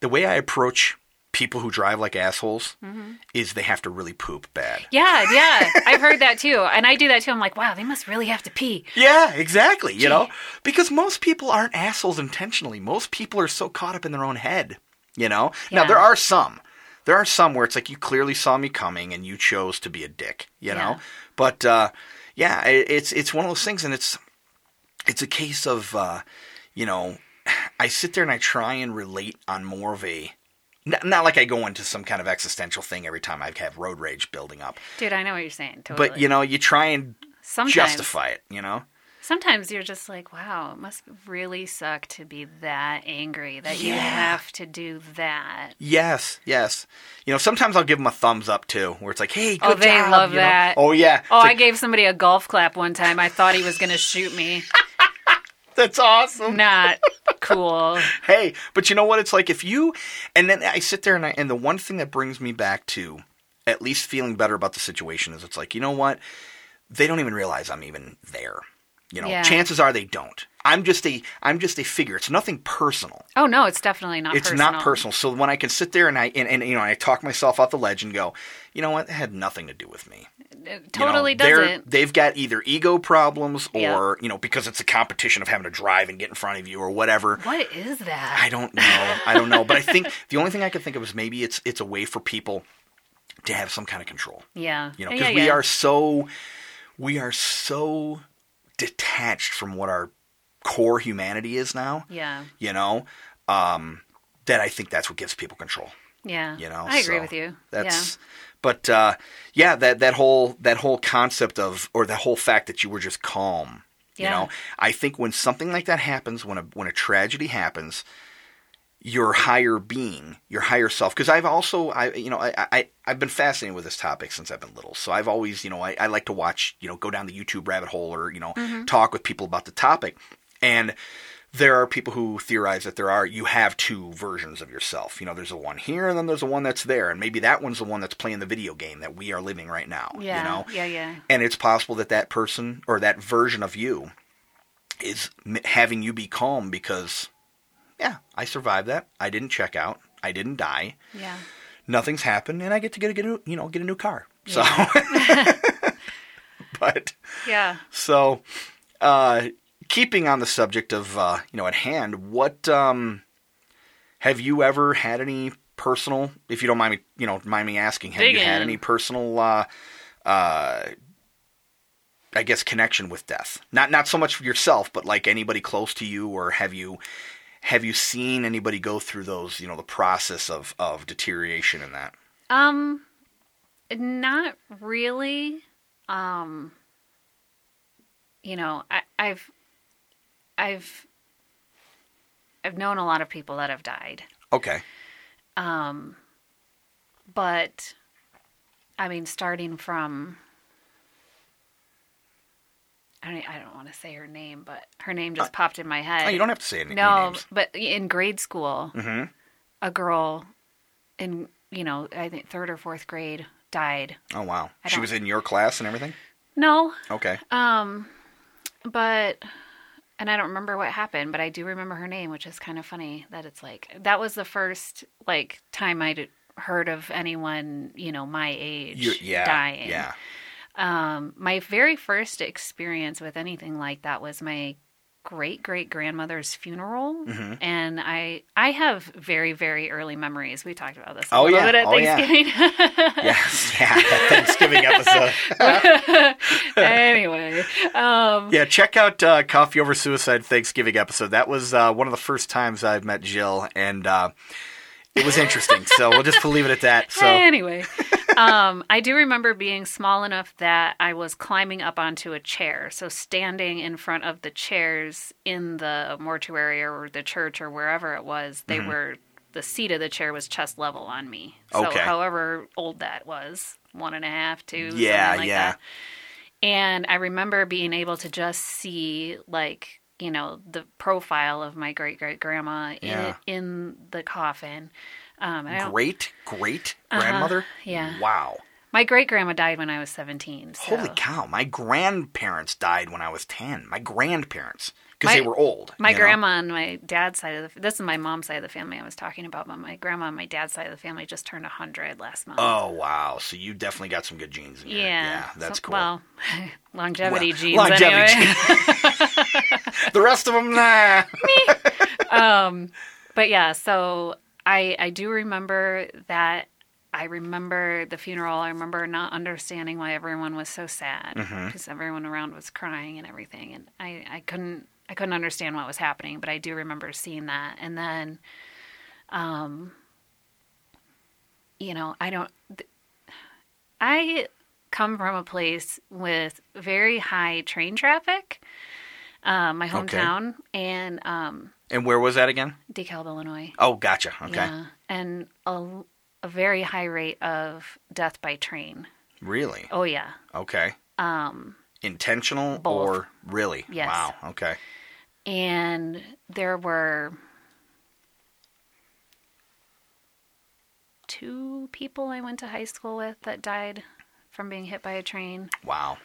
the way I approach people who drive like assholes Mm-hmm. is they have to really poop bad. Yeah, yeah. I've heard that too. And I do that too. I'm like, wow, they must really have to pee. Yeah, exactly. You know, because most people aren't assholes intentionally. Most people are so caught up in their own head. You know. Now there are some. There are some where it's like you clearly saw me coming and you chose to be a dick. You know. Yeah. But uh, yeah, it, it's it's one of those things, and it's it's a case of uh, you know, I sit there and I try and relate on more of a. Not, not like I go into some kind of existential thing every time I have road rage building up, Dude, I know what you're saying. Totally. but you know, you try and sometimes, justify it. You know, Sometimes you're just like, wow, it must really suck to be that angry that you have to do that. Yes, yes. You know, sometimes I'll give them a thumbs up too, where it's like, "Hey, oh, good Oh, they job," love you know? that. Oh yeah. Oh, It's I like, gave somebody a golf clap one time. I thought he was going to shoot me. that's awesome. Not cool. Hey, but you know what? It's like if you, and then I sit there and I, and the one thing that brings me back to at least feeling better about the situation is it's like, you know what? They don't even realize I'm even there. You know, Yeah. chances are they don't. I'm just a, I'm just a figure. It's nothing personal. Oh no, it's definitely not. it's personal. not personal. So when I can sit there and I and, and you know I talk myself off the ledge and go, you know what, it had nothing to do with me. It You know, totally doesn't. They've got either ego problems or Yeah. you know because it's a competition of having to drive and get in front of you or whatever. What is that? I don't know. I don't know. But I think the only thing I could think of is maybe it's it's a way for people to have some kind of control. yeah. You know, because yeah, we are so we are so detached from what our core humanity is now. Yeah. You know, um, that I think that's what gives people control. Yeah. You know, I agree so with you. That's. But uh, yeah, that that whole that whole concept of or the whole fact that you were just calm. You know, I think when something like that happens, when a when a tragedy happens, your higher being, your higher self. Because I've also, I you know, I, I I've been fascinated with this topic since I've been little. So I've always, you know, I, I like to watch, you know, go down the YouTube rabbit hole or you know, Mm-hmm. talk with people about the topic, and there are people who theorize that there are you have two versions of yourself. You know, there's a one here and then there's a one that's there, and maybe that one's the one that's playing the video game that we are living right now. Yeah. You know, Yeah. Yeah. and it's possible that that person or that version of you is having you be calm because, yeah, I survived that. I didn't check out. I didn't die. Yeah. Nothing's happened, and I get to get a, get a you know get a new car. So, but Yeah. so, uh, keeping on the subject of uh, you know at hand, what um, have you ever had any personal? If you don't mind me, you know, mind me asking, have Dig you had any personal? Uh, uh, I guess connection with death. Not not so much for yourself, but like anybody close to you, or have you have you seen anybody go through those? You know, the process of of deterioration in that. Um, not really. Um, you know, I, I've, I've, I've known a lot of people that have died. Okay. Um, but I mean, starting from, I don't, I don't want to say her name, but her name just popped in my head. Oh, you don't have to say any, no, names. but in grade school, Mhm. a girl in you know I think third or fourth grade died. Oh wow. She was in your class and everything. No, Okay. um, but and I don't remember what happened, but I do remember her name, which is kind of funny that it's like that was the first like time I'd heard of anyone you know my age You, yeah. dying. Yeah. Um, my very first experience with anything like that was my great great grandmother's funeral, Mm-hmm. and I I have very very early memories. We talked about this a Oh, little yeah. bit at Oh, yeah. Thanksgiving. Yes. Yeah. Thanksgiving episode. anyway, um, Yeah. Check out uh, Coffee Over Suicide Thanksgiving episode. That was uh, one of the first times I've met Jill, and uh, it was interesting. so we'll just leave it at that. So anyway, um, I do remember being small enough that I was climbing up onto a chair. So standing in front of the chairs in the mortuary or the church or wherever it was, they were the seat of the chair was chest level on me. So Okay. however old that was, one and a half, two, Yeah, something like yeah. that. And I remember being able to just see like you know the profile of my great great grandma in Yeah. in the coffin. Um, great, great grandmother. Uh-huh. yeah. Wow. my great grandma died when I was 17. So. Holy cow! My grandparents died when I was ten. My grandparents. because they were old. My you know? grandma on my dad's side of the this is my mom's side of the family I was talking about, but my grandma on my dad's side of the family just turned hundred last month. Oh wow! So you definitely got some good genes in yeah, yeah, that's So- cool. Well, longevity Well, genes. longevity anyway. the rest of them, nah. Me. Um, But yeah, so I I do remember that. I remember the funeral. I remember not understanding why everyone was so sad Mm-hmm. because everyone around was crying and everything, and I I couldn't I couldn't understand what was happening. But I do remember seeing that, and then, um, you know, I don't. th- I come from a place with very high train traffic. Uh, my Okay. hometown and um, And where was that again? DeKalb, Illinois. Oh, gotcha. Okay, Yeah, and a, a very high rate of death by train. really? Oh yeah, Okay. Um, intentional both. or really? Yes. Wow. Okay. and there were two people I went to high school with that died from being hit by a train Wow.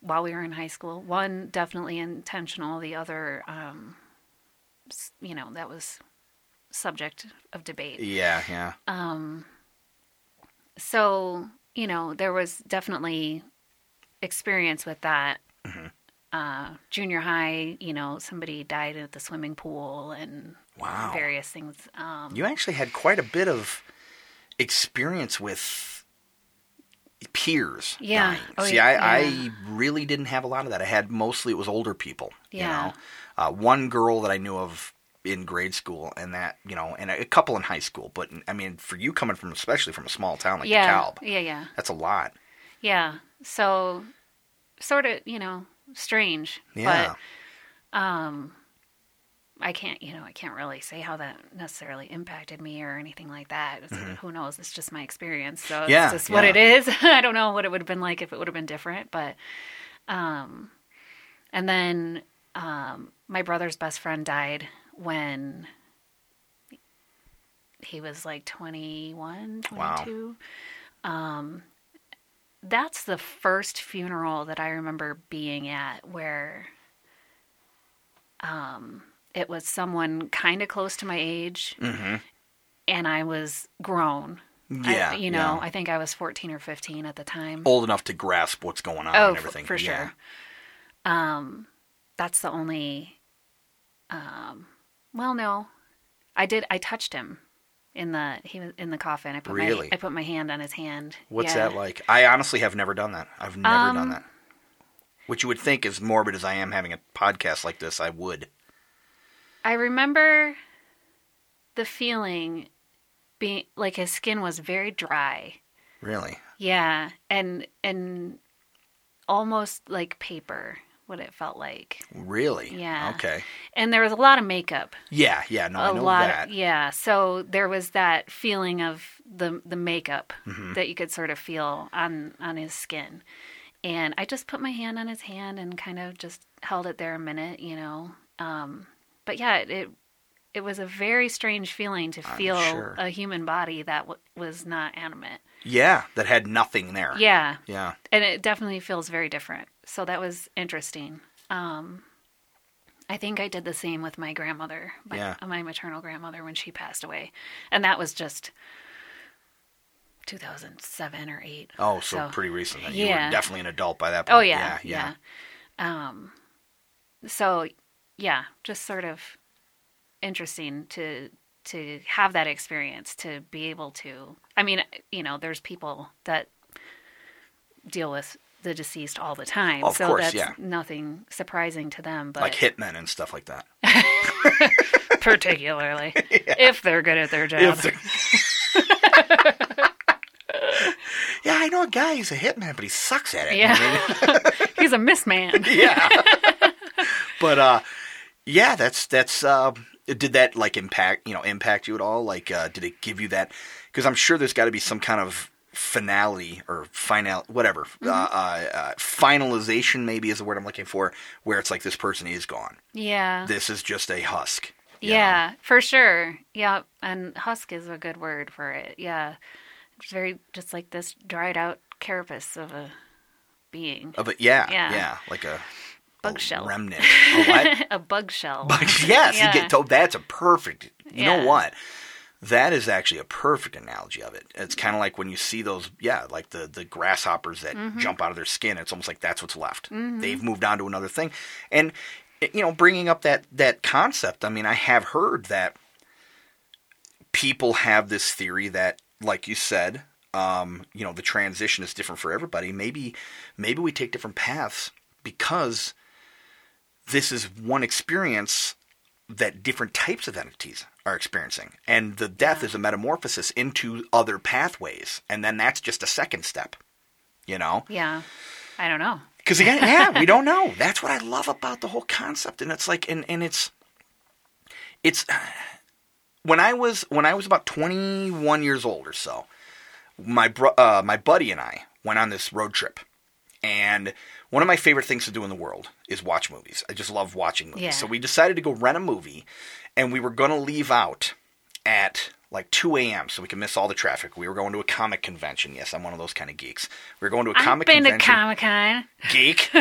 While we were in high school. One definitely intentional. The other, um, you know, that was subject of debate. Yeah. Yeah. Um, so you know there was definitely experience with that uh, junior high you know somebody died at the swimming pool and Wow. various things um, You actually had quite a bit of experience with peers. Yeah. dying. Oh, See. I, Yeah. I really didn't have a lot of that. I had mostly it was older people. Yeah. You know, uh, one girl that I knew of in grade school, and that you know, and a couple in high school. But I mean, for you coming from, especially from a small town like yeah DeKalb, yeah yeah that's a lot. yeah so sort of you know strange Yeah. but um I can't, you know, I can't really say how that necessarily impacted me or anything like that. It's, Who knows? It's just my experience, so it's Mm-hmm. Yeah, just what yeah. it is. I don't know what it would have been like if it would have been different, but, um, and then um, my brother's best friend died when he was like 21, Wow. 22. Um, that's the first funeral that I remember being at where um, it was someone kind of close to my age, and I was grown. I- Mm-hmm. Yeah, you know, yeah. I think I was 14 or 15 at the time. Old enough to grasp what's going on Oh, and everything. for Yeah. sure. Um, that's the only. Um, well, no, I did. I touched him in the he was in the coffin. I put Really? my I put my hand on his hand. What's Yeah. that like? I honestly have never done that. I've never Um, done that. Which you would think, as morbid as I am having a podcast like this, I would. I remember the feeling being like his skin was very dry. Really? Yeah, and and almost like paper. What it felt like, Really? Yeah. Okay. and there was a lot of makeup. Yeah, yeah, no, I a know lot that. Of, yeah so there was that feeling of the the makeup Mm-hmm. that you could sort of feel on on his skin and i just put my hand on his hand and kind of just held it there a minute you know um but yeah it it was a very strange feeling to feel sure. a human body that w- was not animate Yeah, that had nothing there. yeah Yeah. and it definitely feels very different. So that was interesting. Um, I think I did the same with my grandmother, my, Yeah. my maternal grandmother, when she passed away, and that was just 2007 or eight. Oh, so, pretty recent. then. You yeah. were definitely an adult by that point. Oh yeah, yeah. yeah. Um, so yeah, just sort of interesting to to have that experience to be able to. I mean, you know, there's people that deal with the deceased all the time, Of so course, that's yeah. nothing surprising to them. But Like hitmen and stuff like that. particularly if they're good at their job. Yeah, I know a guy who's a hitman, but he sucks at it. yeah, he's a misman. yeah. but uh yeah, that's that's uh did that like impact, you know, impact you at all? Like uh did it give you that cuz I'm sure there's got to be some kind of finality or final whatever. Mm-hmm. Uh, uh, uh finalization maybe is the word I'm looking for where it's like this person is gone. Yeah, This is just a husk. you know? Yeah, for sure. Yeah, and husk is a good word for it. Yeah, it's very just like this dried out carapace of a being. Of it, yeah, Yeah. yeah, like a Bug shell. remnant. A what? a bug shell. But yes, Yeah. you get told that's a perfect. You Yeah. know what? That is actually a perfect analogy of it. It's kind of like when you see those, yeah, like the the grasshoppers that Mm-hmm. jump out of their skin. It's almost like that's what's left. They've moved on to another thing, and you know, bringing up that that concept. I mean, I have heard that people have this theory that, like you said, um, you know, the transition is different for everybody. Maybe maybe we take different paths because this is one experience that different types of entities are experiencing. And the death is a metamorphosis into other pathways. And then that's just a second step, you know? Yeah. I don't know. Because again, yeah, we don't know. That's what I love about the whole concept. And it's like, and, and it's, it's, when I was, when I was about 21 years old or so, my bro, uh, my buddy and I went on this road trip. And one of my favorite things to do in the world is watch movies. I just love watching movies. Yeah. So we decided to go rent a movie, and we were going to leave out at like 2 a.m. so we could miss all the traffic. We were going to a comic convention. Yes, I'm one of those kind of geeks. We were going to a I've comic been to. Comic Con. geek.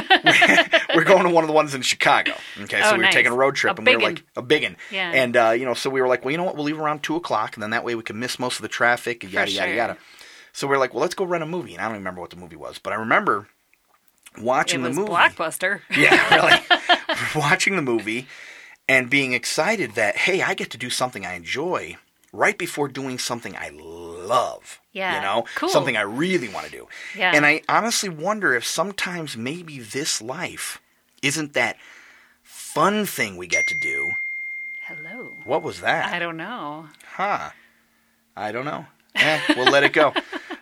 we're going to one of the ones in Chicago. Okay, so Oh, we were nice. taking a road trip, A and we were like a biggin. Yeah. And uh, you know, so we were like, well, you know what? We'll leave around two o'clock, and then that way we can miss most of the traffic. Yada yada sure. yada. So we are like, well, let's go rent a movie. And I don't even remember what the movie was, but I remember watching the movie. Blockbuster. Yeah, really. watching the movie and being excited that hey, I get to do something I enjoy right before doing something I love. Yeah, You know, cool. something I really want to do. Yeah. And I honestly wonder if sometimes maybe this life isn't that fun thing we get to do. Hello. What was that? I don't know. Huh. I don't know. Eh, we'll let it go.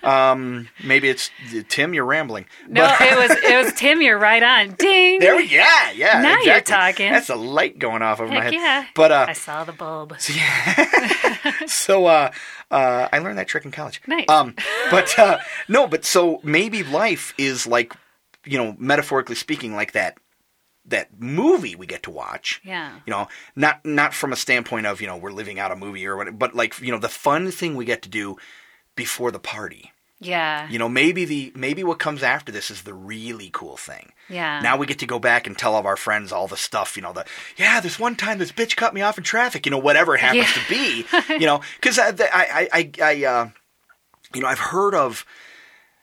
Um, maybe it's Tim. You're rambling. No, it was it was Tim. You're right on. Ding. There we, yeah, yeah. Now you're exactly. talking. That's a light going off over my Heck head. yeah. But uh, I saw the bulb. so uh, uh, I learned that trick in college. Nice. Um, but uh, no, but so maybe life is like, you know, metaphorically speaking, like that that movie we get to watch. Yeah. You know, not not from a standpoint of you know we're living out a movie or what, but like you know the fun thing we get to do before the party. Yeah. You know, maybe the maybe what comes after this is the really cool thing. Yeah. Now we get to go back and tell all of our friends all the stuff. You know, the yeah, this one time this bitch cut me off in traffic. You know, whatever it happens Yeah. to be. You know, because I, I I I uh, you know I've heard of.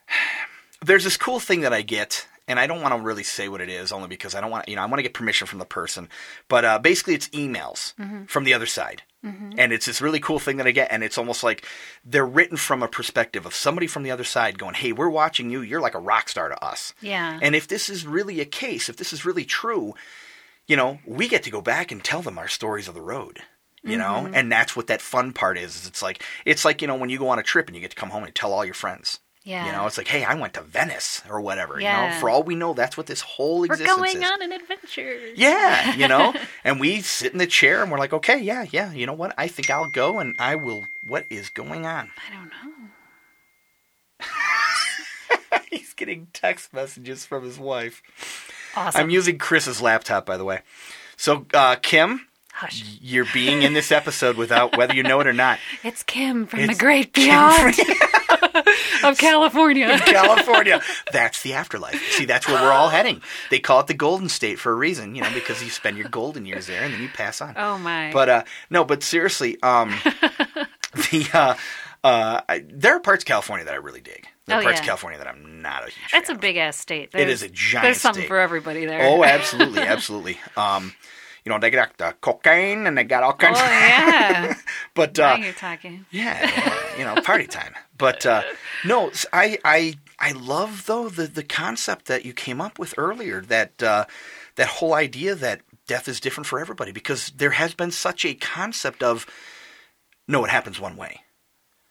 There's this cool thing that I get, and I don't want to really say what it is, only because I don't want you know I want to get permission from the person. But uh, basically, it's emails from the other side. And it's this really cool thing that I get, and it's almost like they're written from a perspective of somebody from the other side going, "Hey, we're watching you. You're like a rock star to us." Yeah. And if this is really a case, if this is really true, you know, we get to go back and tell them our stories of the road. You know, Mm-hmm. and that's what that fun part is. is It's like it's like you know when you go on a trip and you get to come home and tell all your friends. Yeah. You know, it's like, hey, I went to Venice or whatever. You know, Yeah. for all we know, that's what this whole existence is. We're going is. on an adventure. Yeah, you know, and we sit in the chair and we're like, okay, yeah, yeah, you know what? I think I'll go and I will. What is going on? I don't know. He's getting text messages from his wife. Awesome. I'm using Chris's laptop, by the way. So, uh, Kim, Hush. you're being in this episode without whether you know it or not. It's Kim from It's the great beyond of California. California. That's the afterlife. See, that's where we're all heading. They call it the Golden State for a reason, you know, because you spend your golden years there and then you pass on. Oh my. But uh, no, but seriously, um, the uh, uh, I, there are parts of California that I really dig. There are Oh, parts yeah. of California that I'm not a huge. That's a big ass state. It is a giant There's something state. for everybody there. Oh, absolutely, absolutely. Um, you know, they got the cocaine and they got all Oh, kinds. of yeah. But now uh, you're talking. yeah, you know, party time. But uh, no, I love though the the concept that you came up with earlier that uh, that whole idea that death is different for everybody because there has been such a concept of no, it happens one way.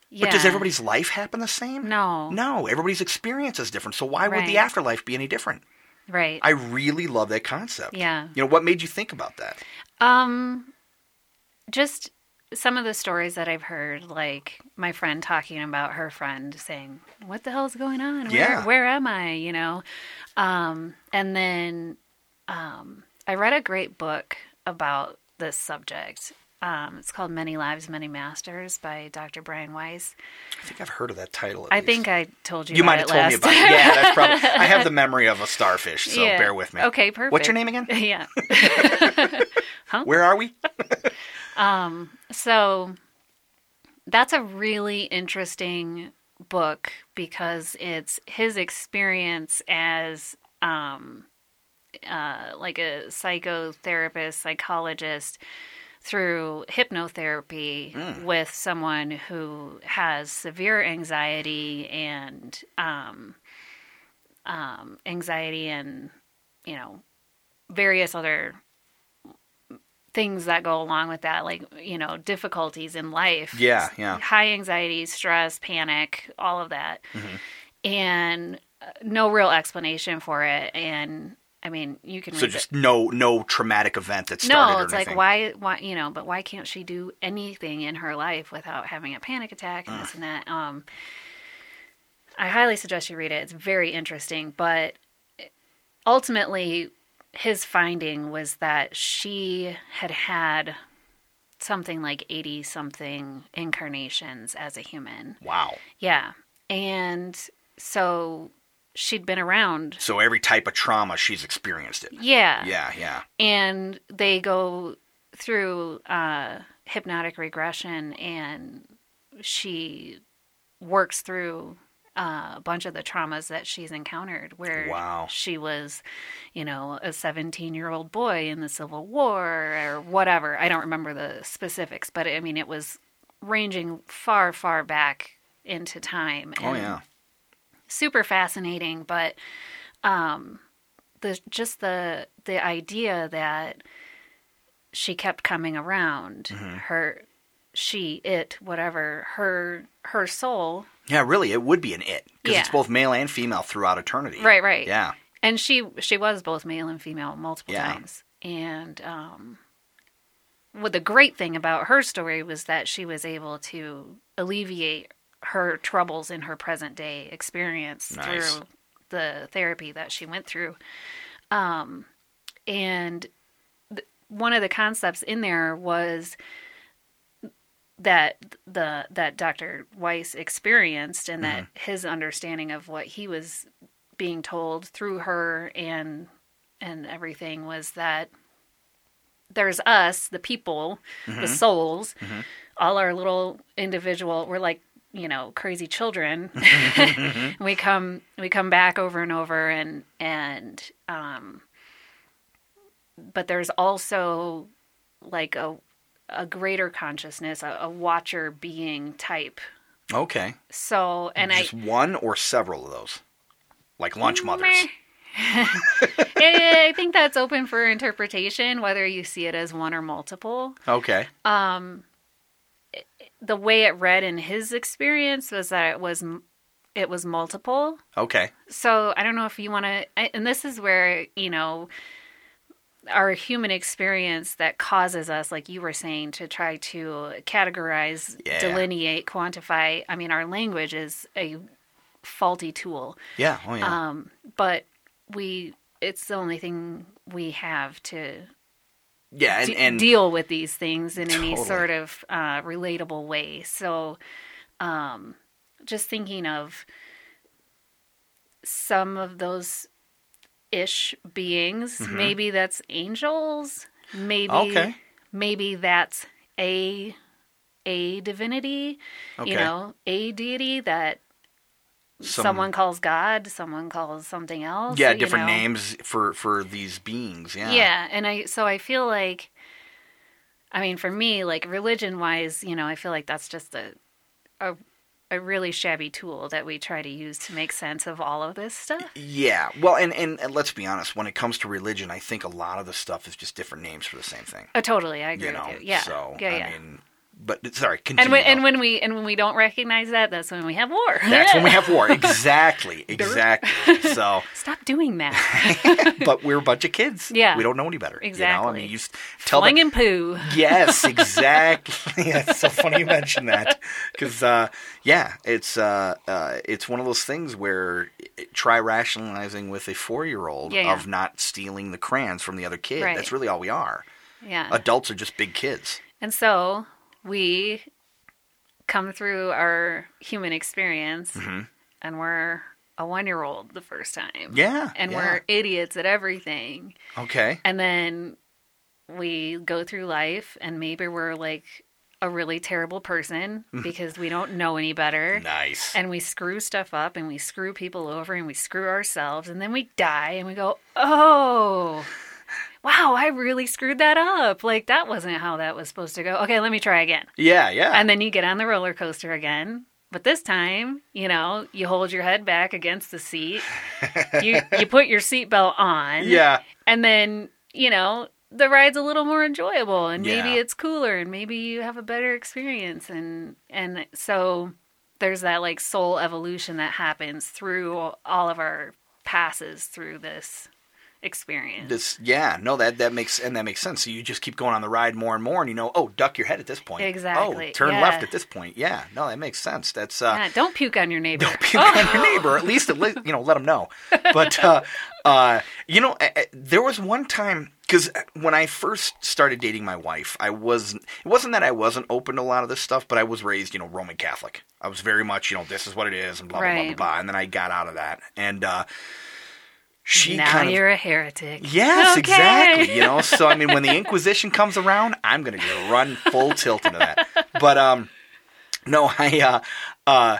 Yeah. But does everybody's life happen the same? No. No, everybody's experience is different. So why would the afterlife be any different? Right. I really love that concept. Yeah. You know, what made you think about that? Um, just some of the stories that I've heard, like my friend talking about her friend saying, "What the hell's going on? Yeah. Where, where am I?" You know, um, and then um, I read a great book about this subject, Um, it's called Many Lives, Many Masters by Dr. Brian Weiss. I think I've heard of that title. at I least. think I told you. you might have told me about it. Yeah, that's probably. I have the memory of a starfish, so Yeah. bear with me. Okay, perfect. What's your name again? yeah. Where are we? So that's a really interesting book because it's his experience as um, uh, like a psychotherapist, psychologist through hypnotherapy with someone who has severe anxiety and um, um, anxiety and you know various other things that go along with that, like you know difficulties in life. Yeah, yeah. High anxiety, stress, panic, all of that, Mm-hmm. and uh, no real explanation for it. And I mean, you can So just no no traumatic event that started no, it's like why, why, you know, but why can't she do anything in her life without having a panic attack and this and that? Um, I highly suggest you read it. It's very interesting, but ultimately, his finding was that she had had something like eighty something incarnations as a human. Wow. Yeah, and so she'd been around. So every type of trauma she's experienced it. Yeah, Yeah, yeah. and they go through uh, hypnotic regression and she works through uh, a bunch of the traumas that she's encountered where Wow. she was you know a 17 year old boy in the civil war or whatever i don't remember the specifics but i mean it was ranging far far back into time Oh yeah. Super fascinating but um the just the the idea that she kept coming around Mm-hmm. her she it whatever her her soul Yeah, really, it would be an it because it's both male and female throughout eternity. right right Yeah. and she she was both male and female multiple Yeah. times and um what the great thing about her story was that she was able to alleviate her troubles in her present day experience Nice. through the therapy that she went through um and th- one of the concepts in there was that the that Dr. Weiss experienced and that mm-hmm. his understanding of what he was being told through her and and everything was that there's us, the people, the mm-hmm. souls, mm-hmm. all our little individual we're like, you know, crazy children. we come we come back over and over and and um but there's also like a a greater consciousness, a, a watcher being type. Okay. So, and Just one or several of those, like lunch mothers. I, I think that's open for interpretation, whether you see it as one or multiple. Okay. The way it read in his experience was that it was it was multiple. Okay. So I don't know if you want to, and this is where you know our human experience that causes us, like you were saying, to try to categorize, Yeah. delineate, quantify. I mean, our language is a faulty tool, Yeah. Oh yeah. um, but we it's the only thing we have to yeah. And, and deal with these things in any sort of uh, relatable way. So, um, just thinking of some of those ish beings, maybe that's angels, maybe Okay. maybe that's a a divinity, Okay. you know, a deity that Some- someone calls God, someone calls something else. yeah, different know. names for for these beings. Yeah. Yeah, and I so I feel like I mean for me like religion wise, you know, I feel like that's just a a a really shabby tool that we try to use to make sense of all of this stuff. Yeah. Well, and, and and let's be honest. When it comes to religion, I think a lot of the stuff is just different names for the same thing. Oh, totally, I agree You know. with you. Yeah, So yeah, I yeah. mean, but sorry. Continue. and when, and when we and when we don't recognize that, that's when we have war. That's when we have war. Exactly. Exactly. So, Stop doing that. but we're a bunch of kids. Yeah. We don't know any better. You know? I Exactly. mean, you tell them. Flinging poo. Yes, exactly. yeah, it's so funny you mention that because, uh, yeah, it's uh, uh, it's one of those things where it, try rationalizing with a four-year-old Yeah, yeah. of not stealing the crayons from the other kid. Right. That's really all we are. Yeah. Adults are just big kids. And so we come through our human experience and we're a one year old the first time. Mm-hmm. Yeah, And yeah. we're idiots at everything. Okay. And then we go through life and maybe we're like a really terrible person because we don't know any better. Nice. And we screw stuff up and we screw people over and we screw ourselves and then we die and we go, oh, wow, I really screwed that up. Like that wasn't how that was supposed to go. Okay, let me try again. yeah, yeah. And then you get on the roller coaster again. But this time, you know, you hold your head back against the seat. you you put your seatbelt on. yeah. And then, you know, the ride's a little more enjoyable and maybe Yeah. it's cooler and maybe you have a better experience and and so there's that like soul evolution that happens through all of our passes through this experience. This, yeah, no, that that makes and that makes sense. So you just keep going on the ride more and more, and you know, oh, duck your head at this point. Exactly, Oh, turn yeah. left at this point. Yeah, no, that makes sense. That's uh, Yeah, don't puke on your neighbor. don't puke on your neighbor. At least, at least, you know, let them know. But uh, uh, you know, uh, uh, there was one time because when I first started dating my wife, I was it wasn't that I wasn't open to a lot of this stuff, but I was raised, you know, Roman Catholic. I was very much, you know, this is what it is, and blah blah blah blah Right. blah. And then I got out of that, and uh, she now kind of you're a heretic. Yes, Okay. exactly. You know, so I mean, when the Inquisition comes around, I'm gonna just run full tilt into that. But um, no, I uh, uh,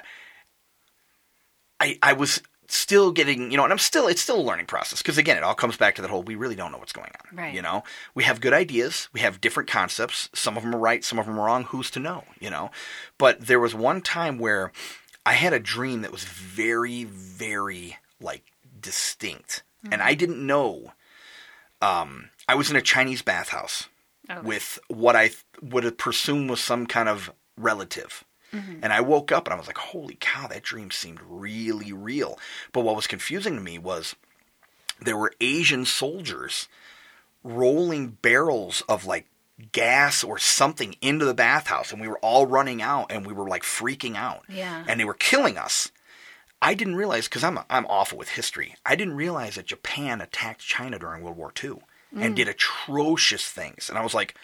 I I was still getting, you know, and I'm still it's still a learning process because again, it all comes back to that whole we really don't know what's going on. Right. You know, we have good ideas, we have different concepts. Some of them are right, some of them are wrong. Who's to know? You know, but there was one time where I had a dream that was very, very like distinct, and I didn't know. Um, I was in a Chinese bathhouse Okay. with what I th- would presume was some kind of relative. And I woke up and I was like, holy cow, that dream seemed really real. But what was confusing to me was there were Asian soldiers rolling barrels of like gas or something into the bathhouse and we were all running out and we were like freaking out. Yeah. And they were killing us. I didn't realize because I'm I'm awful with history. I didn't realize that Japan attacked China during World War II and did mm. atrocious things. And I was like,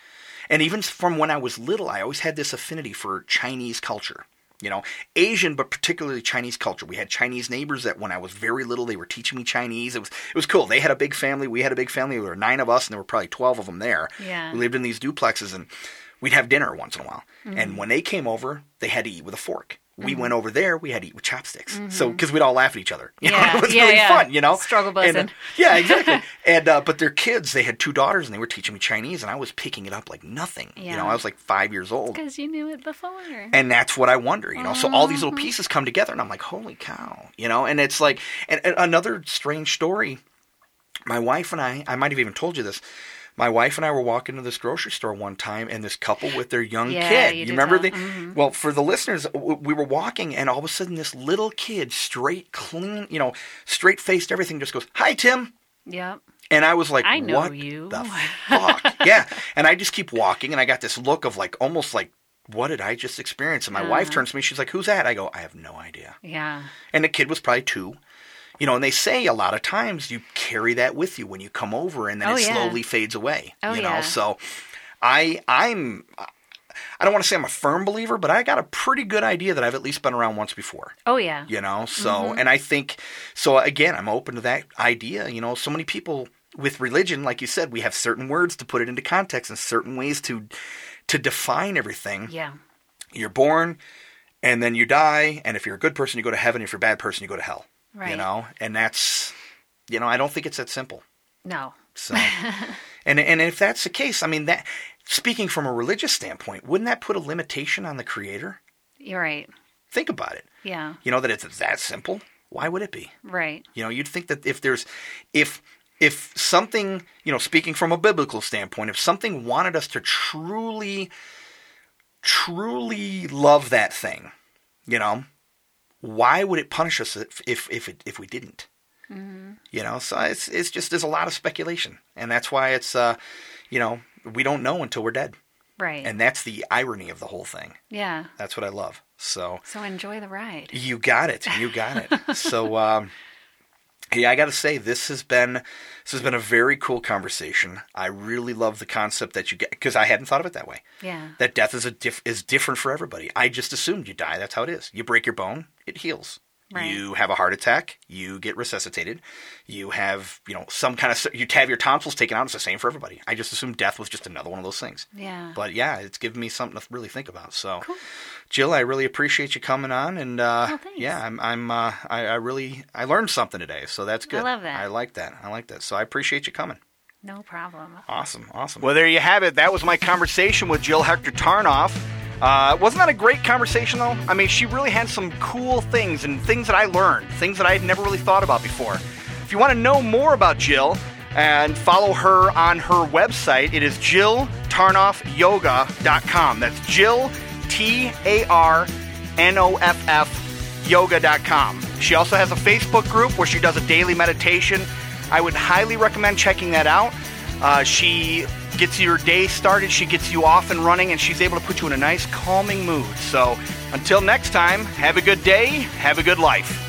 and even from when I was little, I always had this affinity for Chinese culture. You know, Asian, but particularly Chinese culture. We had Chinese neighbors that when I was very little, they were teaching me Chinese. It was it was cool. They had a big family. We had a big family. There were nine of us, and there were probably twelve of them there. Yeah. We lived in these duplexes, and we'd have dinner once in a while. And mm. when they came over, they had to eat with a fork. We went over there, we had to eat with chopsticks. So because we'd all laugh at each other. You know, Yeah, it was yeah, really yeah. fun. You know, Struggle And, uh, yeah, exactly. and uh, but their kids, they had two daughters, and they were teaching me Chinese, and I was picking it up like nothing. Yeah. You know, I was like five years old. Because you knew it before. And that's what I wonder, you know. So all these little pieces come together, and I'm like, holy cow, you know. And it's like, and, and another strange story. My wife and I, I might have even told you this. My wife and I were walking to this grocery store one time, and this couple with their young Yeah, kid. you You, remember? The, Mhm. Well, for the listeners, we were walking, and all of a sudden, this little kid, straight, clean, you know, straight faced, everything, just goes, "Hi, Tim." Yep. And I was like, I know what you." the fuck? yeah. And I just keep walking, and I got this look of like, almost like, what did I just experience? And my wife Uh-huh. turns to me, she's like, who's that? I go, I have no idea. Yeah. And the kid was probably two. You know, and they say a lot of times you carry that with you when you come over, and then Oh, it yeah. slowly fades away. Oh, you know, yeah. so I, I'm, I don't want to say I'm a firm believer, but I got a pretty good idea that I've at least been around once before Oh yeah. you know so Mm-hmm. and i think so again i'm open to that idea you know so many people with religion like you said we have certain words to put it into context and certain ways to to define everything Yeah. you're born and then you die and if you're a good person you go to heaven if you're a bad person you go to hell you know and that's you know i don't think it's that simple No. so and and if that's the case i mean that speaking from a religious standpoint wouldn't that put a limitation on the creator You're right. think about it Yeah. you know that it's that simple why would it be Right. You know, you'd think that if there's if if something, you know, speaking from a biblical standpoint, if something wanted us to truly truly love that thing, you know, why would it punish us if if if, it, if we didn't? You know, so it's it's just there's a lot of speculation, and that's why it's uh, you know, we don't know until we're dead, Right. and that's the irony of the whole thing. yeah. That's what I love. So So enjoy the ride. you got it. You got it. so, um, Hey, I got to say this has been this has been a very cool conversation. I really love the concept that you get because I hadn't thought of it that way. Yeah. That death is a diff, is different for everybody. I just assumed you die. That's how it is. You break your bone, it heals. Right. You have a heart attack, you get resuscitated. You have, you know, some kind of you have your tonsils taken out. It's the same for everybody. I just assumed death was just another one of those things. Yeah. But yeah, it's given me something to really think about. So, Cool. Jill, I really appreciate you coming on, and uh, Oh, yeah, I'm, I'm, uh, I, I really, I learned something today, so that's good. I love that. I like that. I like that. So I appreciate you coming. No problem. Awesome, awesome. Well, there you have it. That was my conversation with Jill Hector Tarnoff. Uh, wasn't that a great conversation, though? I mean, she really had some cool things and things that I learned, things that I had never really thought about before. If you want to know more about Jill and follow her on her website, it is jilltarnoffyoga.com. That's Jill, T A R N O F F, yoga.com. She also has a Facebook group where she does a daily meditation. I would highly recommend checking that out. Uh, she gets your day started, she gets you off and running, and she's able to put you in a nice, calming mood. So until next time, have a good day, have a good life.